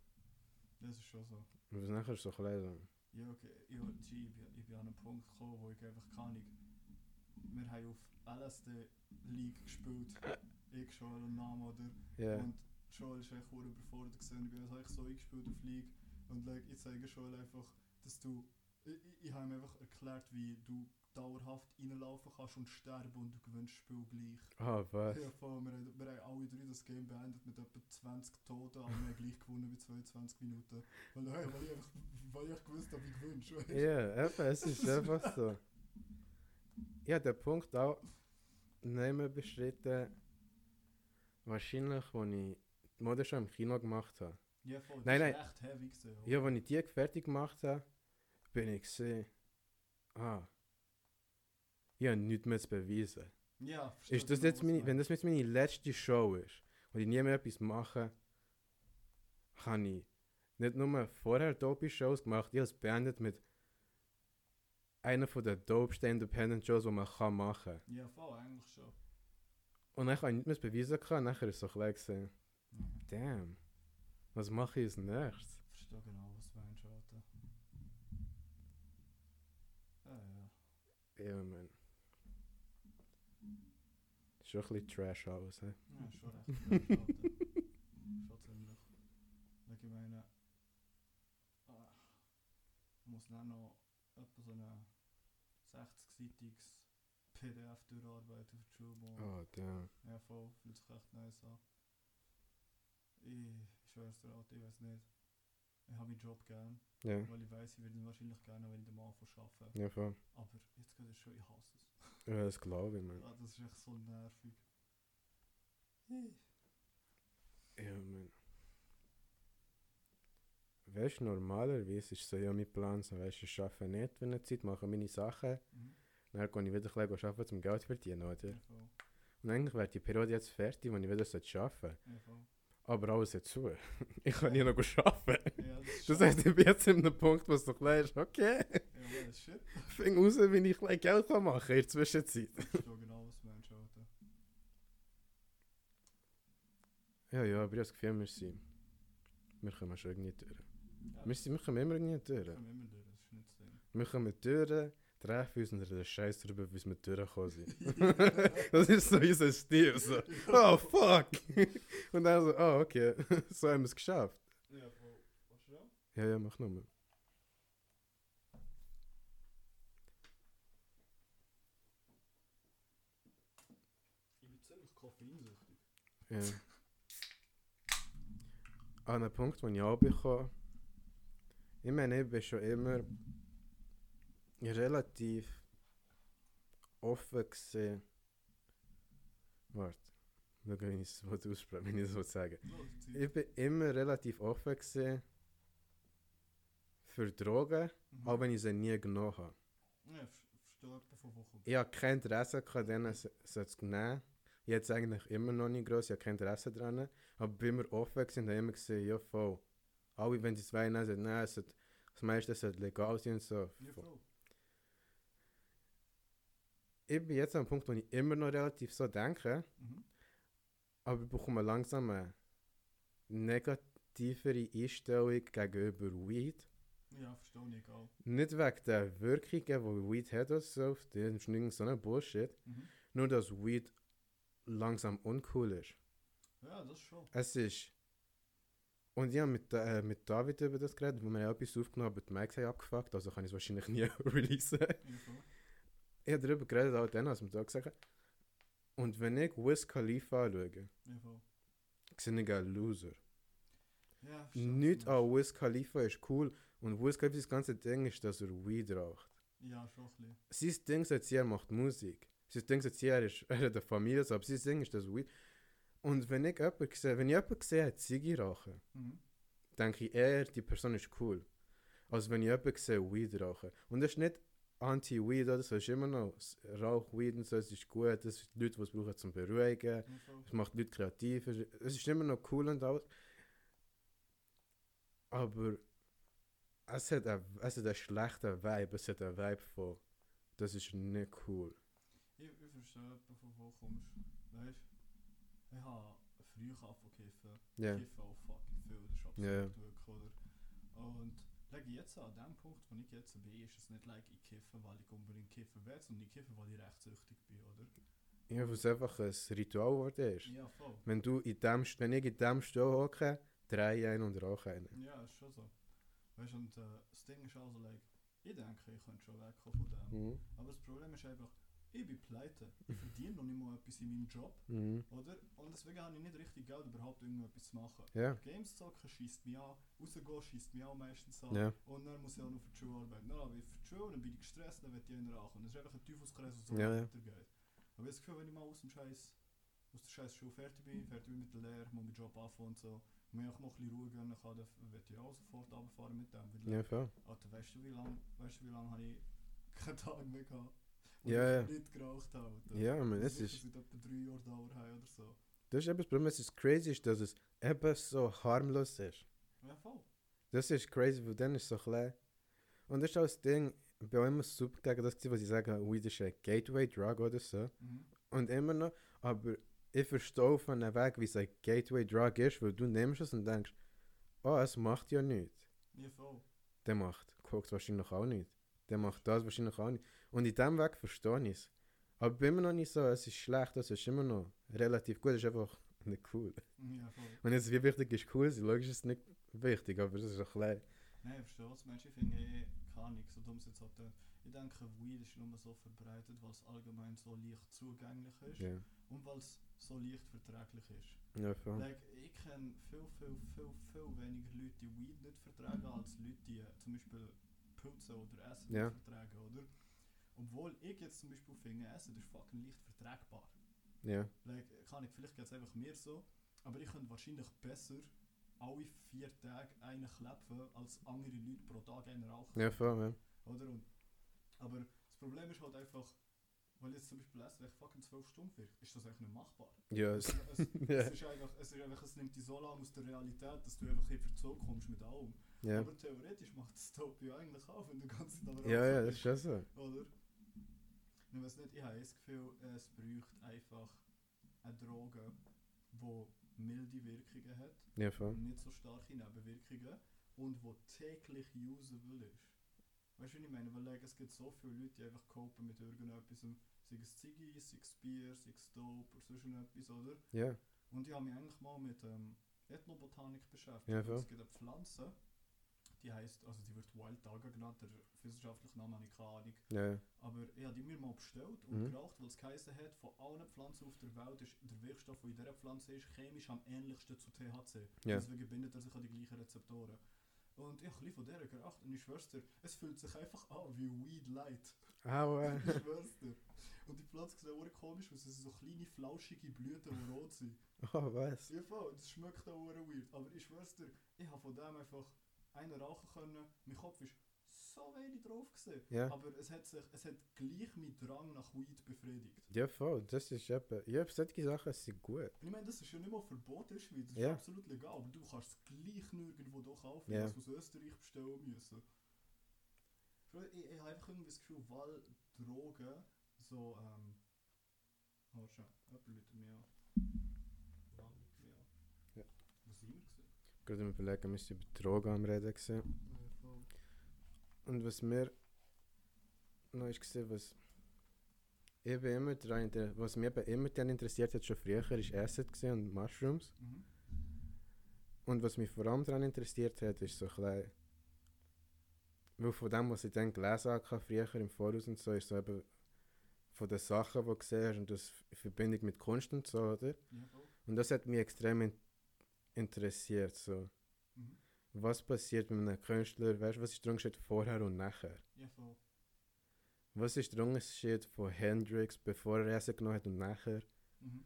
das ist schon so. Und was nachher so klein so. Ja, okay. Ich, bin- ich bin an einen Punkt gekommen, wo ich einfach keine Ahnung. Wir haben auf LSD League gespielt. ich, Joel und Name, oder? Ja, Und Joel ist echt überfordert gewesen. Ich bin eigentlich so eingespielt auf League. Und like, ich zeige Joel einfach, dass du. Ich, ich, habe ihm einfach erklärt, wie du dauerhaft reinlaufen kannst und sterben und du gewinnst das Spiel gleich. ah, was? Ja, voll. Wir, haben- wir haben alle drei das Game beendet mit etwa 20 Toten, aber wir haben gleich gewonnen bei 22 Minuten. Weil, hey, weil, ich, einfach, weil ich gewusst habe, ich gewinne. Ja, eben, es ist einfach so. Ja, der Punkt auch nicht mehr beschritten, wahrscheinlich, als ich die Mode schon im Kino gemacht habe. Ja, voll. Nein, das nein. echt heavy gewesen. Ja, als ich die fertig gemacht habe, bin ich gesehen, ah, habe nichts mehr zu beweisen. ja verstehe Ist das genau, jetzt meine, wenn das jetzt meine letzte Show ist und ich nie mehr etwas mache, kann ich nicht nur vorher dope Shows gemacht, ich habe es beendet mit einer von den dopesten Independent Shows, die man kann machen kann. Ja, voll, eigentlich schon. Und dann habe ich nicht mehr beweisen können, nachher ist es so klein gesehen, Ja. damn, was mache ich als nächstes? Verstehe genau, was du meinst, Alter. Ja, ja. Man. Schon ein bisschen Trash alles, hä? Ja, schon recht. recht, Alter. schon ziemlich. Ich meine, ah, muss dann noch etwa so ein 60-seitiges PDF durcharbeiten für die Schulbahn. Oh, damn. Ja, voll, fühlt sich echt nice an. Ich, ich schwör's dir, Alter, ich weiß nicht. Ich habe meinen Job gern, Ja, weil ich weiß, ich würde ihn wahrscheinlich gerne, wenn ich den Mann arbeiten. ja, voll. Aber jetzt geht es schon, ich hasse es. Ja, das glaube ich, man. Ah, das ist echt so nervig. Ja, man. Weißt du, normalerweise ist so ja mein Plan, so, weißt ich arbeite nicht für eine Zeit, mache meine Sachen, Mhm. dann gehe ich wieder ein bisschen arbeiten, um Geld zu verdienen, oder? Ja. Und eigentlich wäre die Periode jetzt fertig, wenn ich wieder arbeiten sollte. Ja, voll. Aber alles jetzt zu. Ich kann nie noch arbeiten. Ja, das ist Das heißt, ich bin jetzt in einem Punkt, wo es so klein ist, okay, Ja, shit. fing raus, wie ich klein Geld kann machen in der Zwischenzeit. Ich verstehe genau, was du meinst, Alter. Ja, ja, aber ich habe das Gefühl, wir sind... Wir kommen schon irgendwie durch. Ja, Wir, sind, wir kommen immer irgendwie durch. wir kommen immer durch, das ist nicht das Ding. Wir kommen durch, treffen uns und reden Scheiß darüber, wie wir durchgekommen sind. das ist so unser Stil. So, oh fuck! und dann so, oh okay, so haben wir es geschafft. Ja. Was du Ja, ja, mach nochmal. Ich bin ziemlich koffeinsüchtig. Ja. An einem Punkt, wo ich anbekomme, ich meine, ich bin schon immer relativ offen gesehen. Warte, schau, wie ich es ausspreche, wenn ich es sagen. Ich bin immer relativ offen gesehen für Drogen, Mhm. auch wenn ich sie nie genommen habe. Ja, ich verstehe etwa von wo kommt. Ich habe kein Interesse denen sie zu nehmen. Jetzt eigentlich immer noch nicht groß, ich habe kein Interesse daran. Aber bin immer offen gewesen und habe immer gesehen, ja voll. Alle, wenn sie es wollen, sagen, nein, das meiste sollte legal sein und so. Ja, voll. Ich bin jetzt an einem Punkt, wo ich immer noch relativ so denke, Mhm. aber ich bekomme langsam eine negativere Einstellung gegenüber Weed. Ja, verstehe ich auch. Nicht wegen der Wirkungen, die Weed hat so, auf die ist nicht so ein Bullshit. Mhm. Nur, dass Weed langsam uncool ist. Ja, das schon. Es ist Und ich habe mit, äh, mit David über das geredet, wo wir ja etwas aufgenommen haben, aber die Mics haben abgefuckt, also kann ich es wahrscheinlich nie releasen. Ich habe darüber geredet, auch dann, als wir da gesagt haben. Und wenn ich Wiz Khalifa anschaue, Ja, sehe ich ein Loser. Ja, Nicht an Wiz Khalifa ist cool. Und Wiz Khalifa, das ganze Ding ist, dass er Weed raucht. Ja, schon ein bisschen. Sein Ding sagt, er macht Musik. Sein Ding sagt, er, ist, er hat eine Familie, aber sein Ding ist das Weed. Und wenn ich jemanden sehe, wenn ich jemanden sehe, Ziggy rauchen, Mhm. denke ich eher, die Person ist cool. Als wenn ich jemanden sehe, Weed rauchen. Und das ist nicht Anti-Weed oder so, es ist immer noch Rauch, Weed und so, es ist gut, das sind Leute, die es brauchen zum Beruhigen. Es macht Leute kreativ, es ist immer noch cool und alles. Aber es hat, ein, es hat einen schlechten Vibe, es hat einen Vibe von, das ist nicht cool. Ich, ich verstehe von wo du kommst. Weißt du, ich habe früher angefangen zu kiffen. Ja. Ich kiffe auch fucking viel, das ist absolut Ja. wirklich, oder? Und like, jetzt an dem Punkt, wo ich jetzt bin, ist es nicht like, ich kiffe, weil ich unbedingt kiffen will, sondern ich kiffe, weil ich rechtssüchtig bin, oder? Ja, weil es einfach ein Ritual geworden ist. Ja, voll. Wenn, du in dem, wenn ich in dem Stuhl hocke, drehe ich einen und rauche einen. Ja, ist schon so. Weißt du, und äh, das Ding ist also, like, ich denke, ich könnte schon wegkommen von dem. Mhm. Aber das Problem ist einfach, ich bin pleite. Ich verdiene noch nicht mal etwas in meinem Job, Mhm. oder? Und deswegen habe ich nicht richtig Geld, überhaupt irgendetwas zu machen. Ja. Games zocken schießt mich an, rausgehen schießt mich auch meistens an. Ja. Und dann muss ich auch noch für die Schule arbeiten. Dann bin ich für die Schule, dann bin ich gestresst, dann wird ich einer ankommen. Das ist einfach ein Teufelskreis, der so ja. weitergeht. Aber ich habe das Gefühl, wenn ich mal aus dem Scheiß, aus der Scheiß Schule fertig bin, fertig bin mit der Lehre, mal meinen Job anfangen und so, und mir auch mal ein bisschen Ruhe gönnen kann, dann werde ich auch sofort runterfahren mit dem. Ja, voll. Alter, weißt du, wie lange weißt du, lang habe ich keinen Tag mehr gehabt, Ja, ja. nicht geraucht habe? Alter. Ja, man, Das es ist, seit etwa drei Jahren dauern haben oder so. das ist eben das Problem, es ist crazy, ist, dass es eben so harmlos ist. Ja, voll. Das ist crazy, weil dann ist es so klein. Und das ist auch das Ding, ich bin immer super gegen das, was ich sage, Weed ist ein Gateway-Drug oder so. Mhm. Und immer noch, aber ich verstehe auf einem Weg, wie es ein Gateway-Drug ist, weil du nimmst es und denkst, oh, es macht ja nichts. Ja, voll. Der macht Koks wahrscheinlich auch nicht. Der macht das wahrscheinlich auch nicht. Und in dem Weg verstehe ich es. Aber ich bin immer noch nicht so, es ist schlecht, es ist immer noch relativ gut, es ist einfach nicht cool. Ja. Und jetzt, wie wichtig ist cool sein? Logisch ist es nicht wichtig, aber es ist auch klein. Nein, ich verstehe was du meinst. Ich finde eh gar nichts, so dumm es jetzt auch tönt. Ich denke, Weed ist nur so verbreitet, weil es allgemein so leicht zugänglich ist Ja, und weil es so leicht verträglich ist. ja voll. Like, ich kenne viel, viel, viel, viel weniger Leute, die Weed nicht vertragen, als Leute, die äh, zum Beispiel Pilze oder Essen nicht vertragen, oder? Obwohl ich jetzt zum Beispiel finde, Essen ist fucking leicht verträgbar. Ja, Like, kann ich, vielleicht geht es einfach mir so, aber ich könnte wahrscheinlich besser alle vier Tage einen klepfen, als andere Leute pro Tag einen rauchen. ja voll, ja. Oder? Und, aber das Problem ist halt einfach, weil jetzt zum Beispiel Essen echt fucking 12 Stunden wirkt, ist das eigentlich nicht machbar. Ja, Es, es, es, Ja. es, ist einfach, es, ist einfach, es nimmt dich so lange aus der Realität, dass du einfach in Verzug kommst mit allem. ja. Aber theoretisch macht Dope ja eigentlich auch, wenn du die ganze Zeit am Ja, ja, das ist schon so. Oder? Ich weiß nicht, ich habe das Gefühl, es braucht einfach eine Droge, die milde Wirkungen hat, Ja, voll. nicht so starke Nebenwirkungen und die täglich usable ist. Weißt du, was ich meine? Weil like, es gibt so viele Leute, die einfach copen mit irgendetwas, sei es Ziggy, sei es Bier, sei es Dope oder sonst etwas, oder? Ja, Und ich habe mich eigentlich mal mit ähm, Ethnobotanik beschäftigt. Ja, es gibt eine Pflanze, die heißt, also die wird Wild Tiger genannt, der wissenschaftliche Name habe ich keine Ahnung. ja, Aber ich habe die mir mal bestellt und Mhm. geraucht, weil es geheißen hat, von allen Pflanzen auf der Welt ist der Wirkstoff, der in dieser Pflanze ist, chemisch am ähnlichsten zu THC. Ja. Deswegen bindet er sich an die gleichen Rezeptoren. Und ich habe von der geraucht und ich schwör's dir, es fühlt sich einfach an wie Weed Light. Aua. Ich schwör's dir. Und die Pflanzen sehen auch komisch aus, es sind so kleine flauschige Blüten, die rot sind. Oh, was? Ja voll, das schmeckt auch weird. Aber ich schwör's dir, ich habe von dem einfach einen rauchen können. Mein Kopf ist so wenig drauf gesehen. Ja. Aber es hat sich, es hat gleich meinen Drang nach Weed befriedigt. Ja, voll, das ist eben, ja, solche Sachen sind gut. Ich meine, das ist ja nicht mal verboten, ist Weed, das Ja. ist absolut legal. Aber du kannst es gleich nirgendwo doch kaufen, Ja. ja. aus Österreich bestellen müssen. Ich, ich, ich habe einfach irgendwie das Gefühl, weil Drogen so, ähm... Oh, schon, jemand läutet mich an. Wann läutet mich an? Ja. Wo sind wir gewesen? Gerade im Überlegen, wir sind über Drogen am Reden gewesen. Und was mir noch ist was ich bin immer daran, was mich eben immer dann interessiert hat, schon früher, ist Acid und Mushrooms. Mhm. Und was mich vor allem daran interessiert hat, ist so ein bisschen, weil von dem, was ich dann gelesen habe, früher im Voraus und so, ist so eben von den Sachen, die du hast und das in Verbindung mit Kunst und so, oder? Ja. Und das hat mich extrem in interessiert, so. Mhm. Was passiert mit einem Künstler, weißt du, was ist der Unterschied vorher und nachher? Ja, voll. Was ist der Unterschied von Hendrix, bevor er Essen genommen hat und nachher? Mhm.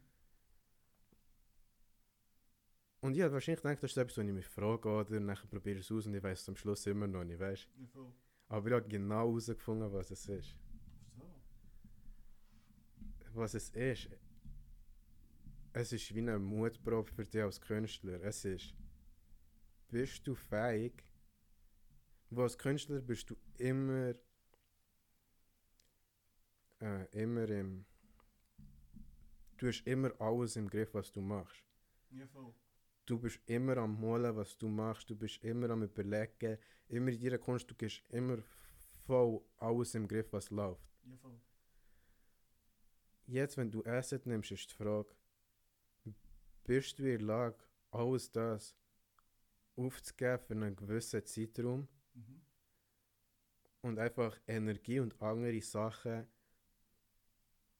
Und ich habe wahrscheinlich gedacht, das ist etwas, was ich mich frage, oder? Nachher probiere ich es aus und ich weiß es am Schluss immer noch nicht, weißt Ja, voll. Aber ich habe genau herausgefunden, was es ist. So. Was es ist. Es ist wie eine Mutprobe für dich als Künstler. Es ist, bist du fähig? Wo als Künstler bist du immer, äh, immer im, du hast immer alles im Griff, was du machst. Ja, voll. Du bist immer am Malen, was du machst. Du bist immer am Überlegen. Immer in deiner Kunst, du hast immer voll alles im Griff, was läuft. Ja, voll. Jetzt, wenn du Asset nimmst, ist die Frage, bist du in der Lage, alles das aufzugeben für einen gewissen Zeitraum Mhm. und einfach Energie und andere Sachen,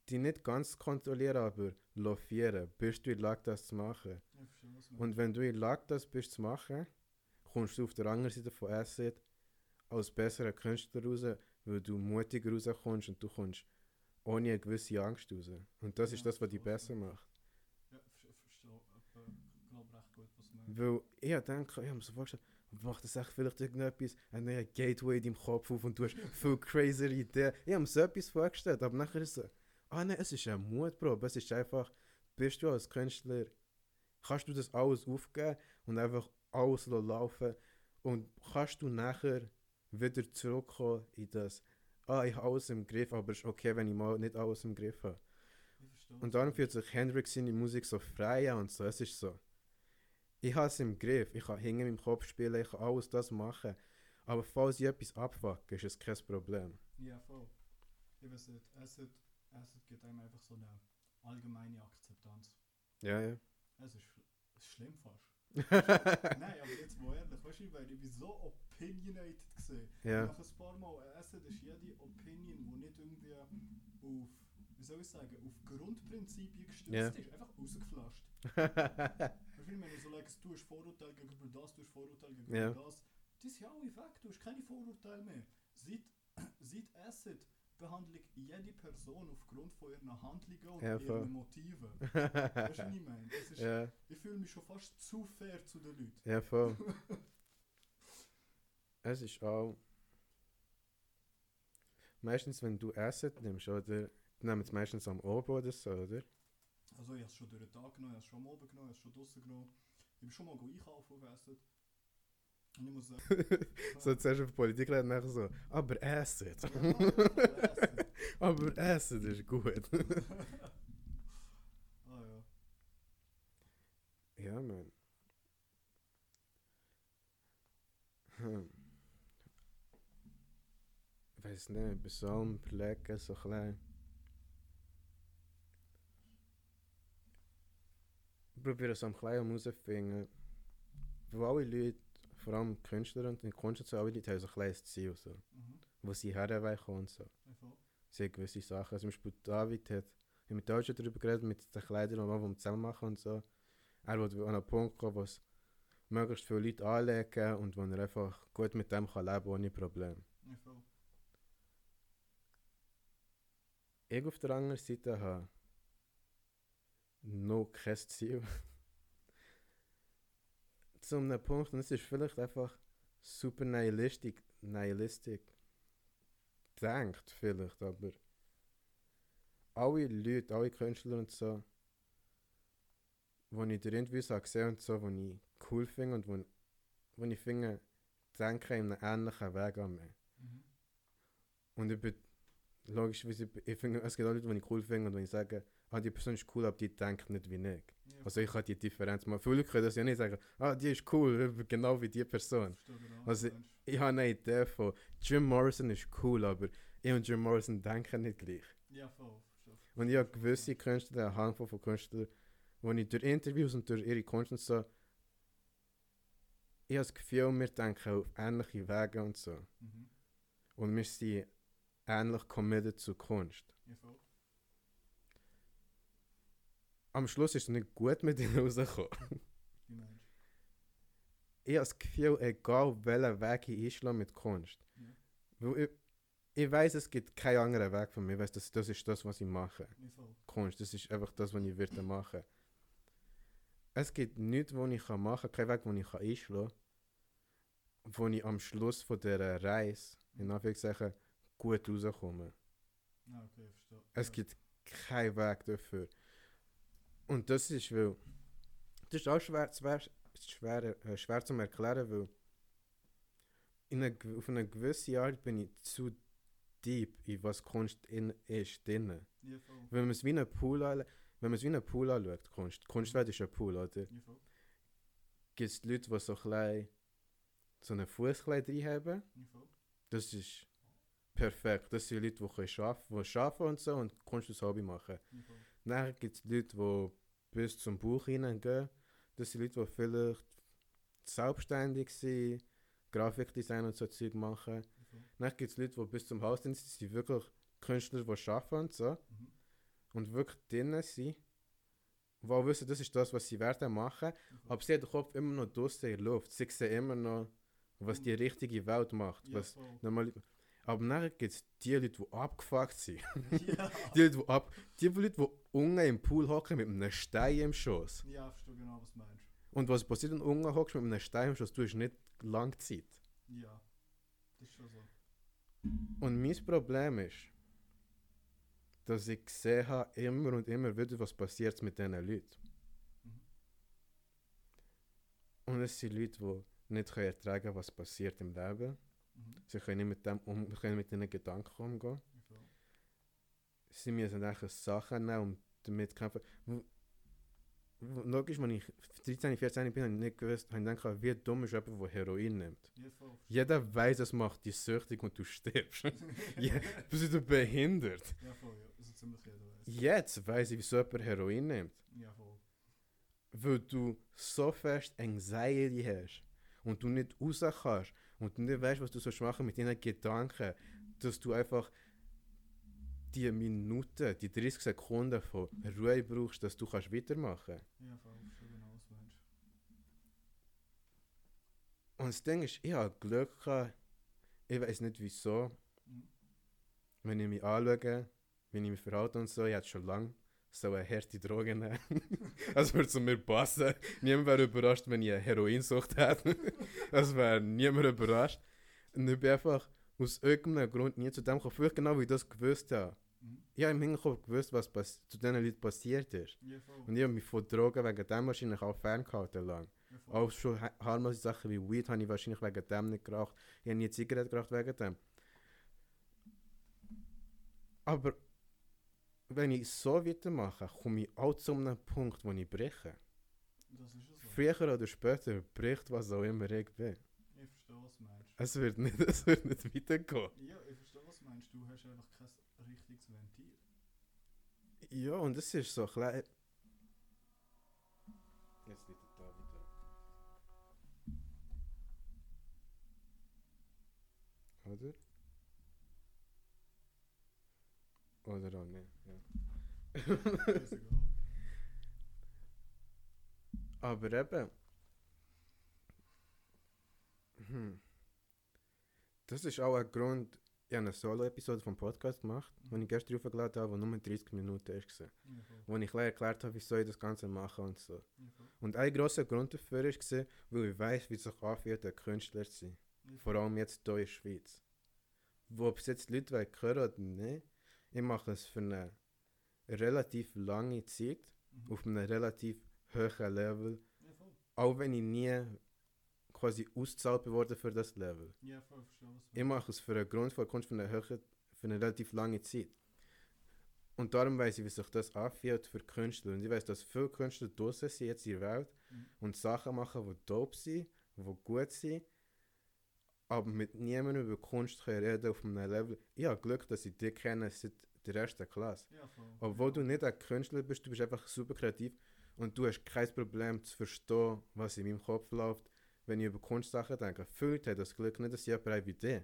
die nicht ganz kontrollieren, aber lofieren. Bist du in der Lage, das zu machen? Ja, verstehe, Und wenn du in der Lage das bist zu machen, kommst du auf der anderen Seite von Asset als besserer Künstler raus, weil du mutiger rauskommst und du kommst ohne eine gewisse Angst raus. Und das ist Ja, das, was dich besser macht. Ja, verstehe, verstehe, äh, glaube recht gut, was du meinst. Weil ich denke, ich habe mir so vorgestellt, macht das echt vielleicht irgendetwas, ein neuer Gateway in deinem Kopf auf und du hast viel crazier Ideen. Ich habe mir so etwas vorgestellt, aber nachher ist es so, ah nein, es ist eine Mutprobe, es ist einfach, bist du als Künstler, kannst du das alles aufgeben und einfach alles laufen und kannst du nachher wieder zurückkommen in das, ah, ich habe alles im Griff, aber es ist okay, wenn ich mal nicht alles im Griff habe. Und darum fühlt sich Hendrix seine Musik so frei an und so. Es ist so. Ich habe es im Griff. Ich kann hinter meinem Kopf spielen, ich kann alles das machen. Aber falls ich etwas abfucke, ist es kein Problem. Ja, voll. Ich weiß nicht, Acid, Acid gibt einem einfach so eine allgemeine Akzeptanz. Ja, ja. Es ist, ist schlimm fast. Nein, aber jetzt mal ehrlich, weißt du, weil ich bin so opinionated gesehen. Ja. Nach ein paar Mal, Acid ist jede Opinion, die nicht irgendwie auf, wie soll ich sagen, auf Grundprinzipien gestützt Ja. ist, einfach rausgeflasht. Weißt du, wenn ich so like, du hast Vorurteile gegenüber das, du hast Vorurteile gegenüber Ja. das, die sind ja alle weg, du hast keine Vorurteile mehr. Seit, seit Acid behandle ich jede Person aufgrund von ihren Handlungen und Ja, ihren Motiven. weißt du, was ich meine? Das ist, ja, Ich fühle mich schon fast zu fair zu den Leuten. ja, voll. es ist auch. Meistens, wenn du Asset nimmst, oder? Die nehmen es meistens am Oben oder so, oder? Also ich habe es schon durch den Tag genommen, ich habe es schon am Oben genommen, ich habe es schon draussen genommen. Ich bin schon mal einkaufen auf Acid. Und ich muss sagen... So zuerst auf Politik reden, nachher so, aber Acid. aber Asset ist gut. Ah ja. Ja, man. Hm. Weiß nicht, bei so einem Überlegen so klein. Probiere so am Kleinen herauszufinden, wo alle Leute, vor allem Künstler und und so, alle Leute haben so ein kleines Ziel, so, Mhm. wo sie herwollen und so. Voll. Sie haben gewisse Sachen. Also zum Beispiel David hat, ich habe mit David schon darüber geredet, mit den Kleidern, die wir zusammen machen und so. Er will an einen Punkt kommen, wo es möglichst viele Leute anlegen und wo er einfach gut mit dem kann leben ohne Probleme. Voll. Ich auf der anderen Seite habe noch kein Ziel. Zu einem Punkt, und es ist vielleicht einfach super nihilistisch, nihilistisch denkt vielleicht, aber alle Leute, alle Künstler und so, die ich durch Interviews habe gesehen und so, die ich cool finde und wo, wo ich finde, denken in einem ähnlichen Weg an mich. Mhm. Und ich bin logischerweise, ich finde, es gibt auch Leute, die ich cool finde und wenn ich sage, ah, die Person ist cool, aber die denkt nicht wie ich. Ja, Also ich kann die Differenz. Viele Leute können das ja nicht sagen, ah, die ist cool, genau wie die Person. genau, Also-. Ich habe eine Idee von, Jim Morrison ist cool, aber ich und Jim Morrison denken nicht gleich. Ja, voll. Und ich habe gewisse Künstler, eine Handvoll von Künstlern, wo ich durch Interviews und durch ihre Kunst und so ich habe das Gefühl, wir denken auf ähnliche Wege und so. Mhm. Und wir sind ähnlich committed zu Kunst. Ja, voll. Am Schluss ist es nicht gut mit ihnen rausgekommen. Ich habe das Gefühl, egal welchen Weg ich einschlage mit Kunst. Ja. Ich, ich weiß, es gibt keinen anderen Weg von mir. Ich weiss, das, das ist das, was ich mache. Kunst, das ist einfach das, was ich würde machen. Es gibt nichts, was ich machen kann, keinen Weg, den ich einschlagen kann, wo ich am Schluss von dieser Reise, in Anführungszeichen, gut rauskomme. Ah, okay. Es gibt keinen Weg dafür. Und das ist, weil. Das ist auch schwer, schwer, schwer, äh, schwer zu erklären, weil. In einer, gew- auf eine gewisse Art bin ich zu deep in was Kunst in, ist drin. Ja. Wenn man es wie einen Pool an, wenn man es wie einen Pool anschaut, Kunst, Kunstwelt ist ein Pool, oder? Ja. Gibt es Leute, die so klein so einen Fuß drin haben? Ja. Das ist perfekt. Das sind Leute, die können arbeiten, die arbeiten und so und Kunst als Hobby machen. Ja. Dann gibt es Leute, die bis zum Buch hineingehen. Das sind Leute, die vielleicht selbstständig sind, Grafikdesign und so Zeug machen. Voll. Dann gibt es Leute, die bis zum Haus sind, die sind wirklich Künstler, die arbeiten und so. Mhm. Und wirklich drinnen sind. Die auch wissen, das ist das, was sie werden machen. Voll. Aber sie haben den Kopf immer noch draußen in der Luft. Sie sehen immer noch, was die richtige Welt macht. Ja, Was normal aber nachher gibt es die Leute, die abgefuckt sind. Ja. Die Leute, die, ab, die Leute, die unten im Pool hocken mit einem Stein im Schoß. Ja, verstehe genau, was du meinst. Und was passiert, wenn du unten hockst mit einem Stein im Schoß? Du hast nicht lange Zeit. Ja. Das ist schon so. Und mein Problem ist, dass ich gesehen habe, immer und immer wieder, was passiert mit diesen Leuten. Mhm. Und es sind Leute, die nicht ertragen können, was passiert im Leben. Mhm. Sie können nicht mit, dem um, können mit diesen Gedanken umgehen. Ja. Sie müssen eigentlich Sachen nehmen und damit kämpfen. Logisch, als ich 13, 14 bin, habe ich nicht gewusst, habe ich gedacht, wie dumm ist jemand, der Heroin nimmt. Ja. Jeder weiß, es macht dich süchtig und du stirbst. ja, bist du behindert? Ja, voll, ja. Also ziemlich jeder weiß. Jetzt weiß ich, wieso jemand Heroin nimmt. Ja, voll. Weil du so fest Anxiety hast und du nicht raus kannst und du nicht weißt, was du sollst machen mit deinen Gedanken, dass du einfach die Minuten, die 30 Sekunden von Ruhe brauchst, dass du kannst weitermachen Ja, voll. Verstehe genau, du meinst. Und das Ding ist, ich habe Glück gehabt, ich weiß nicht wieso, Mhm. wenn ich mich anschaue, wie ich mich verhalte und so, ich hätte schon lange so eine harte Droge nehmen. das würde zu mir passen. Niemand wäre überrascht, wenn ich eine Heroinsucht hätte. das wäre niemand überrascht. Und ich bin einfach aus irgendeinem Grund nie zu dem gekommen. Vielleicht genau, wie ich das gewusst habe. Mhm. Ich habe im Hinterkopf gewusst, was zu diesen Leuten passiert ist. Ja. Und ich habe mich von Drogen wegen dem wahrscheinlich auch ferngehalten lang. Ja. Auch schon ha- harmlose Sachen wie Weed habe ich wahrscheinlich wegen dem nicht geraucht. Ich habe nie Zigarette geraucht wegen dem. Aber wenn ich so weitermache, komme ich auch zu einem Punkt, wo ich breche. Das ist so. Früher oder später bricht was auch immer ich bin. Ich verstehe, was du meinst. Es wird nicht, es wird nicht weitergehen. Ja, ich verstehe, was du meinst. Du hast einfach kein richtiges Ventil. Ja, und es ist so klein. Jetzt er da wieder. Oder? Oder auch nicht. Aber eben. Hm. Das ist auch ein Grund, ich habe eine Solo-Episode vom Podcast gemacht, die ich gestern aufgeladen habe, die nur 30 Minuten war. Voll. Wo ich erklärt habe, wieso ich das Ganze mache und so. Voll. Und ein grosser Grund dafür war, weil ich weiß, wie es sich anfühlt, ein Künstler zu sein. Ja, Vor allem jetzt hier in der Schweiz. Wo ob es jetzt Leute hören oder nicht, ich mache es für eine relativ lange Zeit, Mhm. auf einem relativ hohen Level, Ja, auch wenn ich nie quasi ausgezahlt wurde für das Level. Ja, voll. Ich verstehe, Ich mache es für einen Grund von Kunst für eine, hohe, für eine relativ lange Zeit. Und darum weiß ich, wie sich das anfühlt für Künstler. Und ich weiß, dass viele Künstler draußen sind jetzt in der Welt Mhm. und Sachen machen, die dope sind, die gut sind, aber mit niemandem über Kunst reden auf einem Level. Ich habe Glück, dass ich dich kenne seit der ersten Klasse. Ja. Obwohl du nicht ein Künstler bist, du bist einfach super kreativ und du hast kein Problem zu verstehen, was in meinem Kopf läuft, wenn ich über Kunstsachen denke, viele haben das Glück nicht, dass sie haben wie die.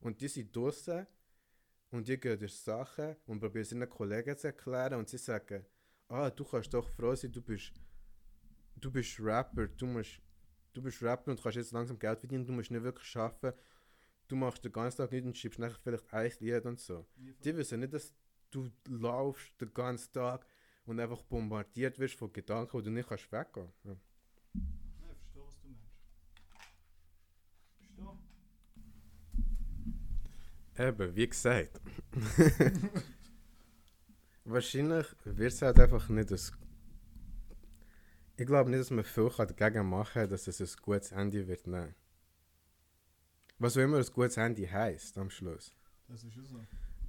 Und die sind draussen und die gehen durch Sachen und probieren es ihren Kollegen zu erklären und sie sagen, ah, du kannst doch froh sein, du bist, du bist Rapper, du musst, du bist Rapper und kannst jetzt langsam Geld verdienen, du musst nicht wirklich arbeiten, du machst den ganzen Tag nichts und schreibst nachher vielleicht ein Lied und so. Die wissen nicht, dass du laufst den ganzen Tag und einfach bombardiert wirst von Gedanken, wo du nicht kannst weggehen. Ja. Nein, ich verstehe, was du meinst. Verstehe? Eben, wie gesagt. Wahrscheinlich wird es halt einfach nicht das. Ich glaube nicht, dass man viel dagegen machen kann, dass es ein gutes Handy wird nehmen. Was auch immer ein gutes Handy heisst am Schluss. Das ist ja so.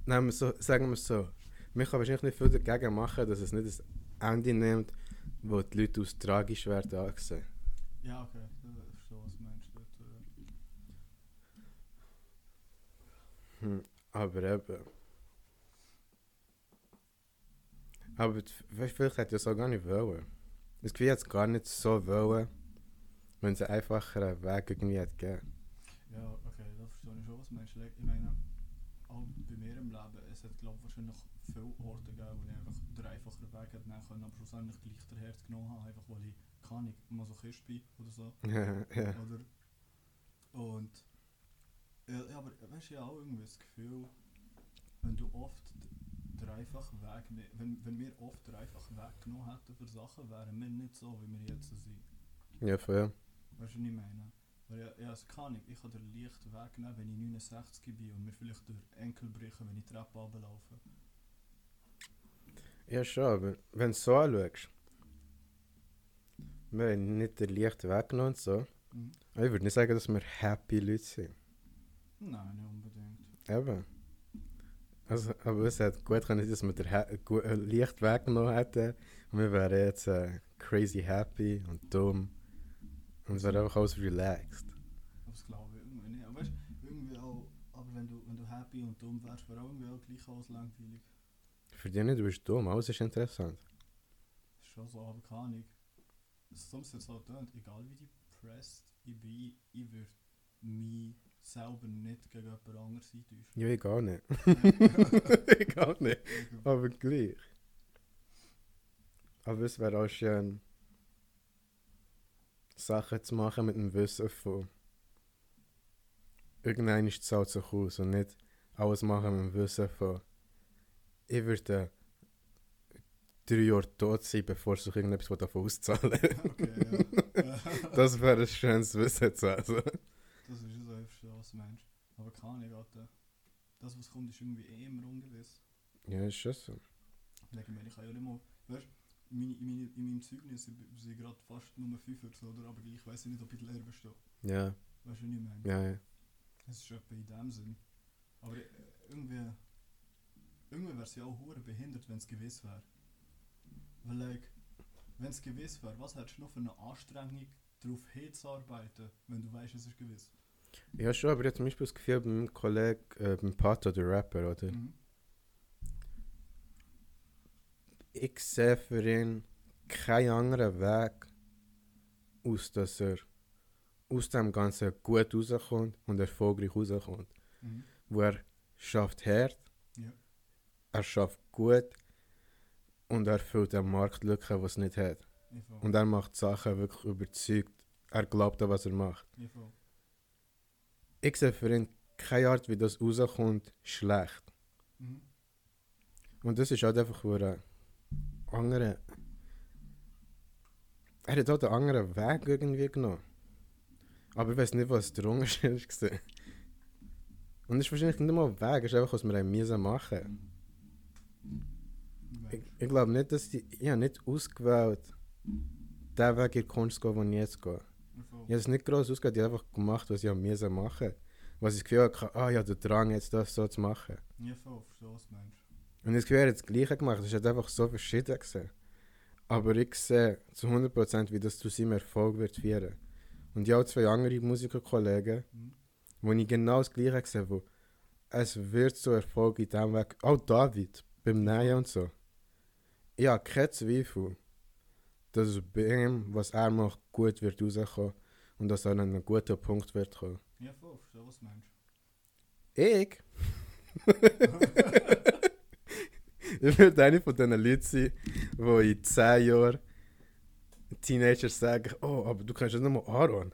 Nein, so, sagen wir es so. Man kann wahrscheinlich nicht viel dagegen machen, dass es nicht ein Handy nimmt, wo die Leute aus tragisch werden angesehen. Ja, okay. Ich verstehe, was du meinst. Hm, aber eben. Aber weißt, vielleicht hätte ich das auch gar nicht wollen. Das Gefühl hat es gar nicht so wollen, wenn es einen einfacheren Weg irgendwie hätte gegeben. Ja, verstehe ich meine, auch bei mir im Leben, es hat glaube wahrscheinlich viele Orte gegeben, wo ich einfach den einfacheren Weg hätte nehmen können, aber schlussendlich gleich den Herz genommen habe, einfach weil ich, kann ich, Masochist bin oder so. ja, ja. Oder? Und. Ja, ja, aber weißt du, habe auch irgendwie das Gefühl, wenn du oft den einfachen Weg, ne- wenn, wenn wir oft den einfachen Weg genommen hätten für Sachen, wären wir nicht so, wie wir jetzt sind. Ja, voll. Weißt du, was ich meine? Weil ja, ja also kann ich, ich kann den leichten Weg nehmen, wenn ich 69 bin und mir vielleicht den Enkel brechen, wenn ich Treppe runterlaufe. Ja, schon, aber wenn du so anschaust, wir haben nicht den leichten Weg genommen und so. Mhm. Ich würde nicht sagen, dass wir happy Leute sind. Nein, nicht unbedingt. Eben. Also, aber es hätte gut können, dass wir den äh, leicht weggenommen hätten und wir wären jetzt äh, crazy happy und dumm. Und es wäre einfach alles relaxed. Aber das glaube ich irgendwie nicht. Aber weißt irgendwie auch, aber wenn du, wenn du happy und dumm wärst, wäre auch irgendwie auch gleich alles langweilig. Für dich nicht, du bist dumm, alles ist interessant. Das ist schon so, aber keine Ahnung. So es jetzt halt tönt, egal wie depressed ich bin, ich würde mich selber nicht gegen jemand anderes eintäuschen. Ja, ich gar nicht. ich gar nicht. Aber gleich. Aber es wäre auch schön, Sachen zu machen mit dem Wissen von irgendein zahlt sich aus und nicht alles machen mit dem Wissen von ich würde drei Jahre tot sein, bevor sich irgendetwas davon auszahlen Okay, ja. Das wäre ein schönes Wissen zu haben. Das ist so, ich was du meinst. Aber keine Ahnung. Das, was kommt, ist irgendwie eh immer ungewiss. Ja, ist schon so. Ich ich kann ja nicht mal, weißt meine, in, meine, in meinem Zeugnis sind gerade fast nur fünf oder so, oder? Aber gleich weiß ich nicht, ob ich die Lehre bestehe. Ja, Weißt du, was ich meine? ja, ja. Es ist etwa in dem Sinn. Aber äh, irgendwie, irgendwie wäre es ja auch hure behindert, wenn es gewiss wäre. Weil, like, wenn es gewiss wäre, was hättest du noch für eine Anstrengung, darauf hinzuarbeiten, wenn du weißt, es ist gewiss? Ja, schon, aber ich habe zum Beispiel das Gefühl, beim Kollegen, äh, beim Pato, der Rapper, oder? Mhm. Ich sehe für ihn keinen anderen Weg, aus dass er aus dem Ganzen gut rauskommt und erfolgreich rauskommt. Mhm. Wo er schafft hart, Ja. er schafft gut und er füllt eine Marktlücke, die es nicht hat. Und er macht Sachen wirklich überzeugt. Er glaubt an, was er macht. Ich sehe für ihn keine Art, wie das rauskommt, schlecht. Mhm. Und das ist halt einfach für einen anderen. Er hat halt einen anderen Weg irgendwie genommen. Aber ich weiß nicht, was der Unterschied war. Und es ist wahrscheinlich nicht mal ein Weg, es ist einfach, was wir müssen machen. Ich, ich glaube nicht, dass die. Ich habe nicht ausgewählt, den Weg in die Kunst zu gehen, den ich jetzt gehe. Ich voll. Ich habe es nicht groß ausgewählt, ich habe einfach gemacht, was ich müssen machen. Was ich das Gefühl hatte, ah, habe den Drang, jetzt das so zu machen. Ich voll, verstehe, was du meinst. Und das Gefühl, er hat das Gleiche gemacht. Es hat einfach so verschieden gesehen. Aber ich sehe zu 100%, wie das zu seinem Erfolg wird führen. Und ich habe zwei andere Musikerkollegen, Mhm. wo ich genau das Gleiche sehe, wo es wird zu Erfolg in diesem Weg. Auch David, beim Nähen und so. Ich habe keinen Zweifel, dass es bei ihm, was er macht, gut wird rauskommen. und dass er an einen guten Punkt wird kommen. Ja, voll, verstehe, was du meinst. Ich? ich würde einer von diesen Leuten sein, die in 10 Jahren Teenagers sagen, oh, aber du kannst ja nur Aaron.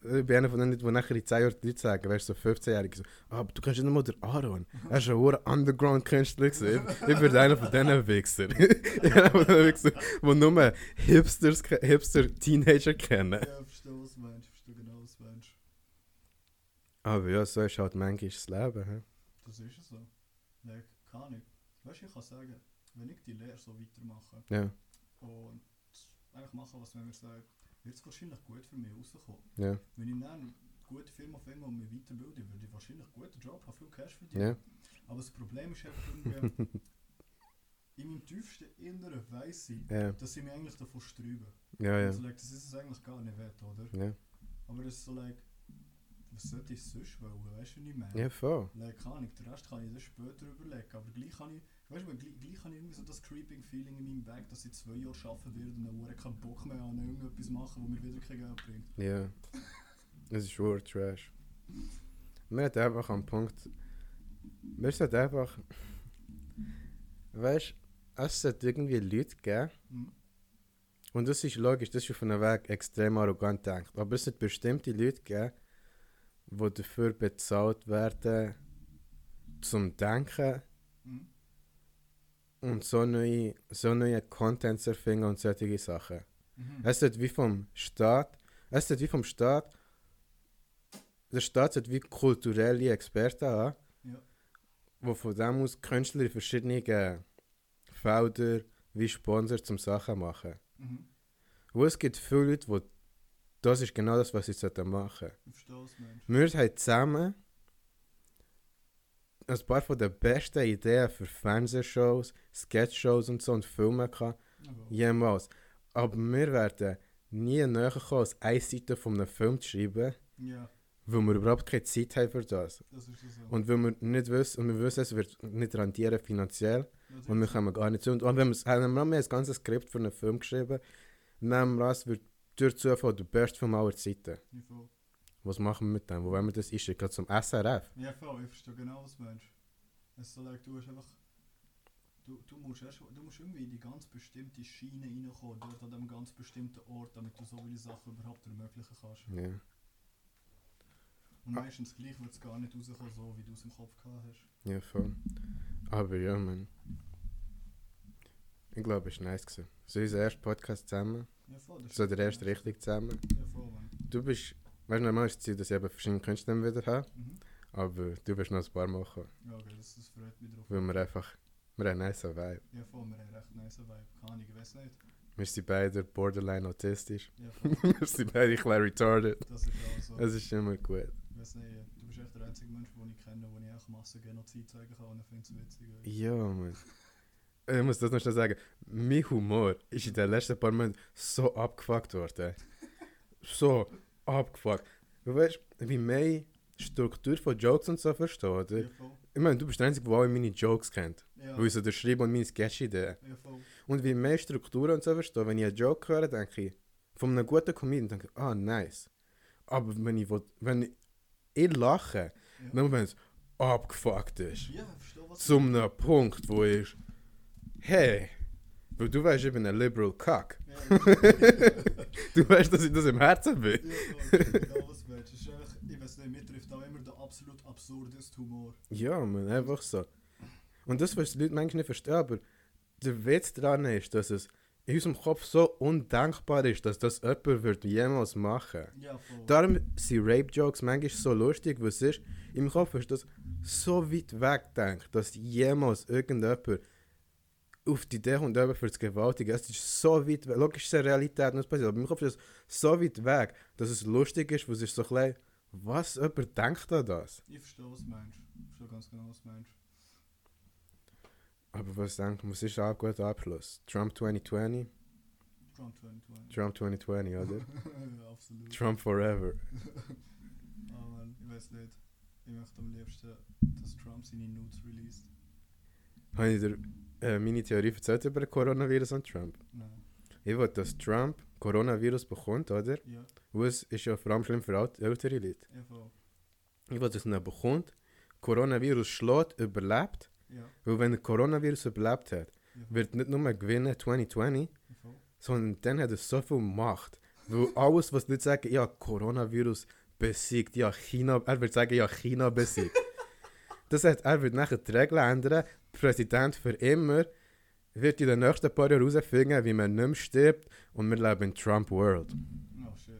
Ich bin einer von den Leuten, die nachher in 10 Jahren die Leute sagen, weißt du, so 15-Jährige, so, ah, aber du kannst ja nur der Aaron. Er ist ein hoher Underground-Künstler. Ich, ich bin einer von diesen Wichser. ich bin einer von diesen Wichser, die nur Hipsters, Hipster-Teenager kennen. Ja, verstehe, was du meinst. Verstehe genau, was du meinst. Aber ja, so ist halt manchmal das Leben. hä? Das ist es so. Keine Ahnung. Weißt du, ich kann sagen, wenn ich die Lehre so weitermache Ja, und einfach machen, was wenn wir sagen, wird es wahrscheinlich gut für mich rauskommen. ja, Wenn ich dann eine gute Firma finde und mich weiterbilde, würde ich wahrscheinlich einen guten Job haben, viel Cash verdienen. ja. Aber das Problem ist einfach irgendwie, in meinem tiefsten Inneren weiss ich, Ja, dass ich mich eigentlich davon sträube. ja, ja. Also, like, das ist es eigentlich gar nicht wert, oder? Ja, Aber es ist so, like, was sollte ich sonst wollen, weißt du, was ich meine? ja voll. Keine Ahnung, den Rest kann ich dann später überlegen, aber gleich kann ich, weißt du, gleich, gleich habe ich irgendwie so das creeping Feeling in meinem Bag, dass ich zwei Jahre arbeiten werde und dann keinen Bock mehr an irgendetwas machen, wo mir wieder kein Geld bringt. Ja. Es ist wirklich trash. Man hat einfach am Punkt. Man hat einfach. Weißt du, es sollte irgendwie Leute geben. Mhm. Und das ist logisch, das ist auf einem Weg extrem arrogant denkt. Aber es sollte bestimmte Leute geben, die dafür bezahlt werden, zum Denken Mhm. und so neue, so neue Content zu erfinden und solche Sachen. Mhm. Es sollte wie vom Staat, es sollte wie vom Staat, der Staat sollte wie kulturelle Experten haben, Ja. die von dem aus Künstler in verschiedenen äh, Felder wie Sponsor zum Sachen machen. Mhm. Wo es gibt viele Leute, die das ist genau das, was machen. Ich du meinst. Wir haben zusammen ein paar von den besten Ideen für Fernsehshows, Sketchshows und so und Filme gehabt, jemals. Aber wir werden nie näher kommen, als eine Seite von einem Film zu schreiben, ja, weil wir überhaupt keine Zeit haben für das. das ist so. Und weil wir nicht wissen, und wir wissen, es wird nicht rendieren finanziell und wir kommen gar nicht zu. Und wenn wir haben wir ein ganzes Skript für einen Film geschrieben, nehmen wir es wird durch Zufall der beste Film aller Zeiten. Ja, voll. Was machen wir mit dem? Wo wollen wir das einschicken? Zum SRF? Ja, voll, ich verstehe genau, was du meinst. Es ist so, like, du hast einfach. Du, du, musst erst, du musst irgendwie in die ganz bestimmte Schiene reinkommen, dort an einem ganz bestimmten Ort, damit du so viele Sachen überhaupt ermöglichen kannst. Ja. Und meistens gleich wird es gar nicht rauskommen, so wie du es im Kopf gehabt hast. Ja, voll. Aber ja, man. Ich glaube, es war nice. Gewesen. So unser erster Podcast zusammen. Ja, voll. So der erste richtig zusammen. Ja, voll. Du bist. Weißt du, normal ist es Ziel, dass ich eben verschiedene Künstler wieder habe. Mhm. Aber du bist noch ein paar gekommen. Ja, okay, das, das freut mich drauf. Weil wir einfach. Wir haben einen nice Vibe. Ja, voll, wir haben recht nice Vibe. Keine Ahnung, ich weiß nicht. Wir sind beide borderline autistisch. Ja, voll. wir sind beide ein bisschen retarded. Das ist auch so. Es ist immer gut. Ich weiß nicht, du bist echt der einzige Mensch, den ich kenne, den ich auch Massengenozid zeigen kann und ich finde es witzig. Ja, man. Ich muss das noch schnell sagen. Mein Humor ist in den letzten paar Monaten so abgefuckt worden. so abgefuckt. Du weißt, wie meine Struktur von Jokes und so verstehe, oder? Ja, voll. Ich meine, du bist der Einzige, der alle meine Jokes kennt. Ja, Weil ich so der Schreiben und meine Sketch-Ideen. ja. Und wie meine Strukturen und so verstehe, wenn ich einen Joke höre, denke ich, von einem guten Comedian, denke ich, ah, nice. Aber wenn ich, will, wenn ich, ich lache, Ja. nur wenn es abgefuckt ist. Ja, verstehe, was Zu einem Punkt, wo ich, hey, weil du weißt, ich bin ein liberal Cock. Ja, Du weißt, dass ich das im Herzen bin. ja, genau, was du ist einfach, ich weiß nicht, mir trifft auch immer der absolut absurdeste Humor. Ja, man, einfach so. Und das, was die Leute manchmal nicht verstehen, aber der Witz daran ist, dass es in unserem Kopf so undenkbar ist, dass das jemand wird jemals machen Ja, voll. Darum sind Rape-Jokes manchmal so lustig, weil es ist, im Kopf ist das so weit weg gedacht, dass jemals irgendjemand auf die Idee kommt, eben für das Gewaltige. Es ist so weit weg. Logisch ist es eine Realität, was passiert, aber im Kopf ist es so weit weg, dass es lustig ist, weil es ist so klein, was jemand denkt an das? Ich verstehe, was du meinst. Ich verstehe ganz genau, was du meinst. Aber was denkt man, was ist ein guter Abschluss? Trump 2020? Trump 2020. Trump 2020, oder? ja, absolut. Trump forever. Ah, man, ich weiß nicht. Ich möchte am liebsten, dass Trump seine Nudes released. Habe ich dir äh, meine Theorie erzählt über Coronavirus und Trump? Nein. Ich will, dass Trump Coronavirus bekommt, oder? Ja, Und es ist ja vor allem schlimm für ältere Leute. ja, voll. Ich was es nicht bekommt, Coronavirus schlägt, überlebt. Ja, Weil wenn der Coronavirus überlebt hat, ja, wird nicht nur gewinnen 2020, ja, sondern dann hat es so viel Macht. Weil alles, was nicht sagen, ja, Coronavirus besiegt, ja, China, er wird sagen, ja, China besiegt. Das heißt, er wird nachher die Regeln ändern, Präsident für immer, wird in den nächsten paar Jahren herausfinden, wie man nicht mehr stirbt und wir leben in Trump World. Oh shit.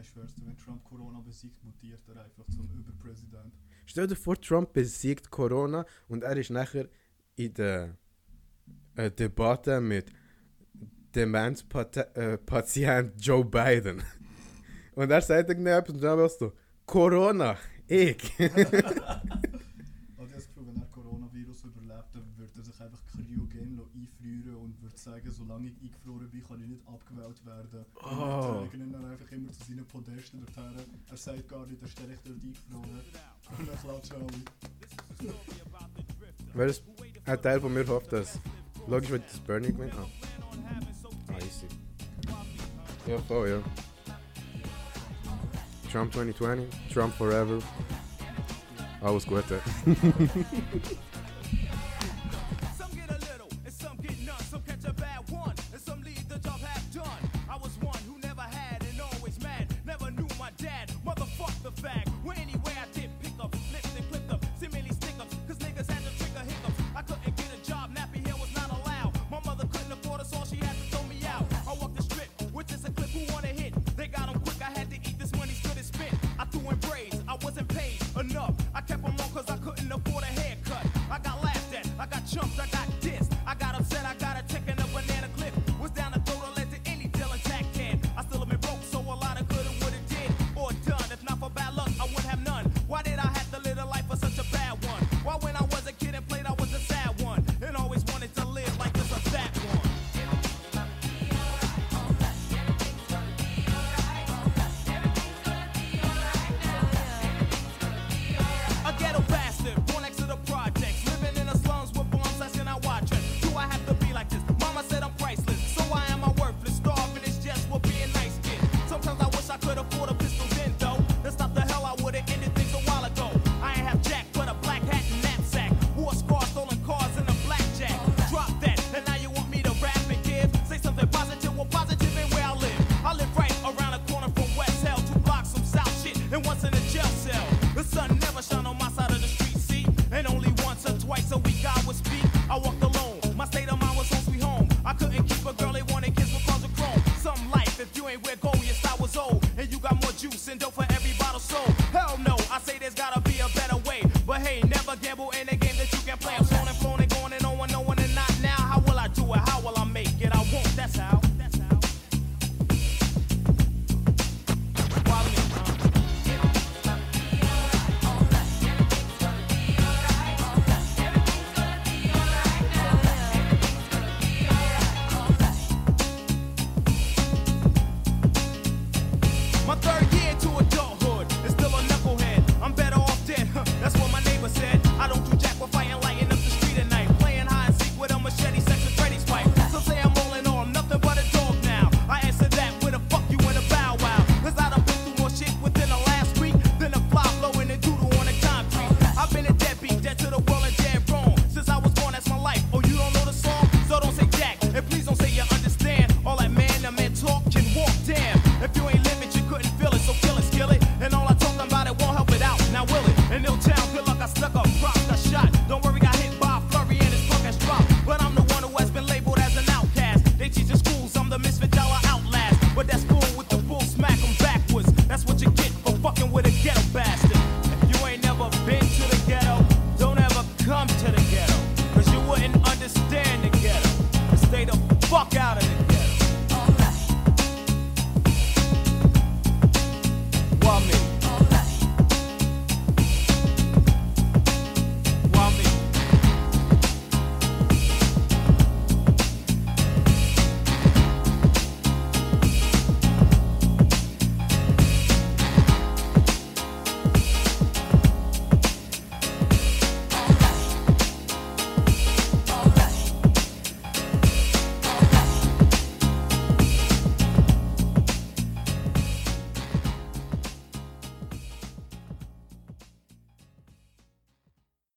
Ich schwör's dir, wenn Trump Corona besiegt, mutiert er einfach zum Überpräsident. Stell dir vor, Trump besiegt Corona und er ist nachher in der äh, Debatte mit Demenzpatient äh, Patient Joe Biden. Und er sagt irgendetwas und dann weißt du, Corona, ich. Also ich habe das Gefühl, wenn er Coronavirus überlebt, dann würde er sich einfach kryogen lassen, einfrieren und würde sagen, solange ich eingefroren bin, kann ich nicht abgewählt werden. Oh. Und wir tragen ihn dann einfach immer zu seinen Podesten dorthin. Er sagt gar nicht, er steht echt dort eingefroren. Und dann klatschen alle. Weil es ein Teil von mir hofft, dass. Logisch wird das Burning Man. Ah. ah, easy. Ja, voll, ja. Trump 2020, Trump forever. Alles Gute.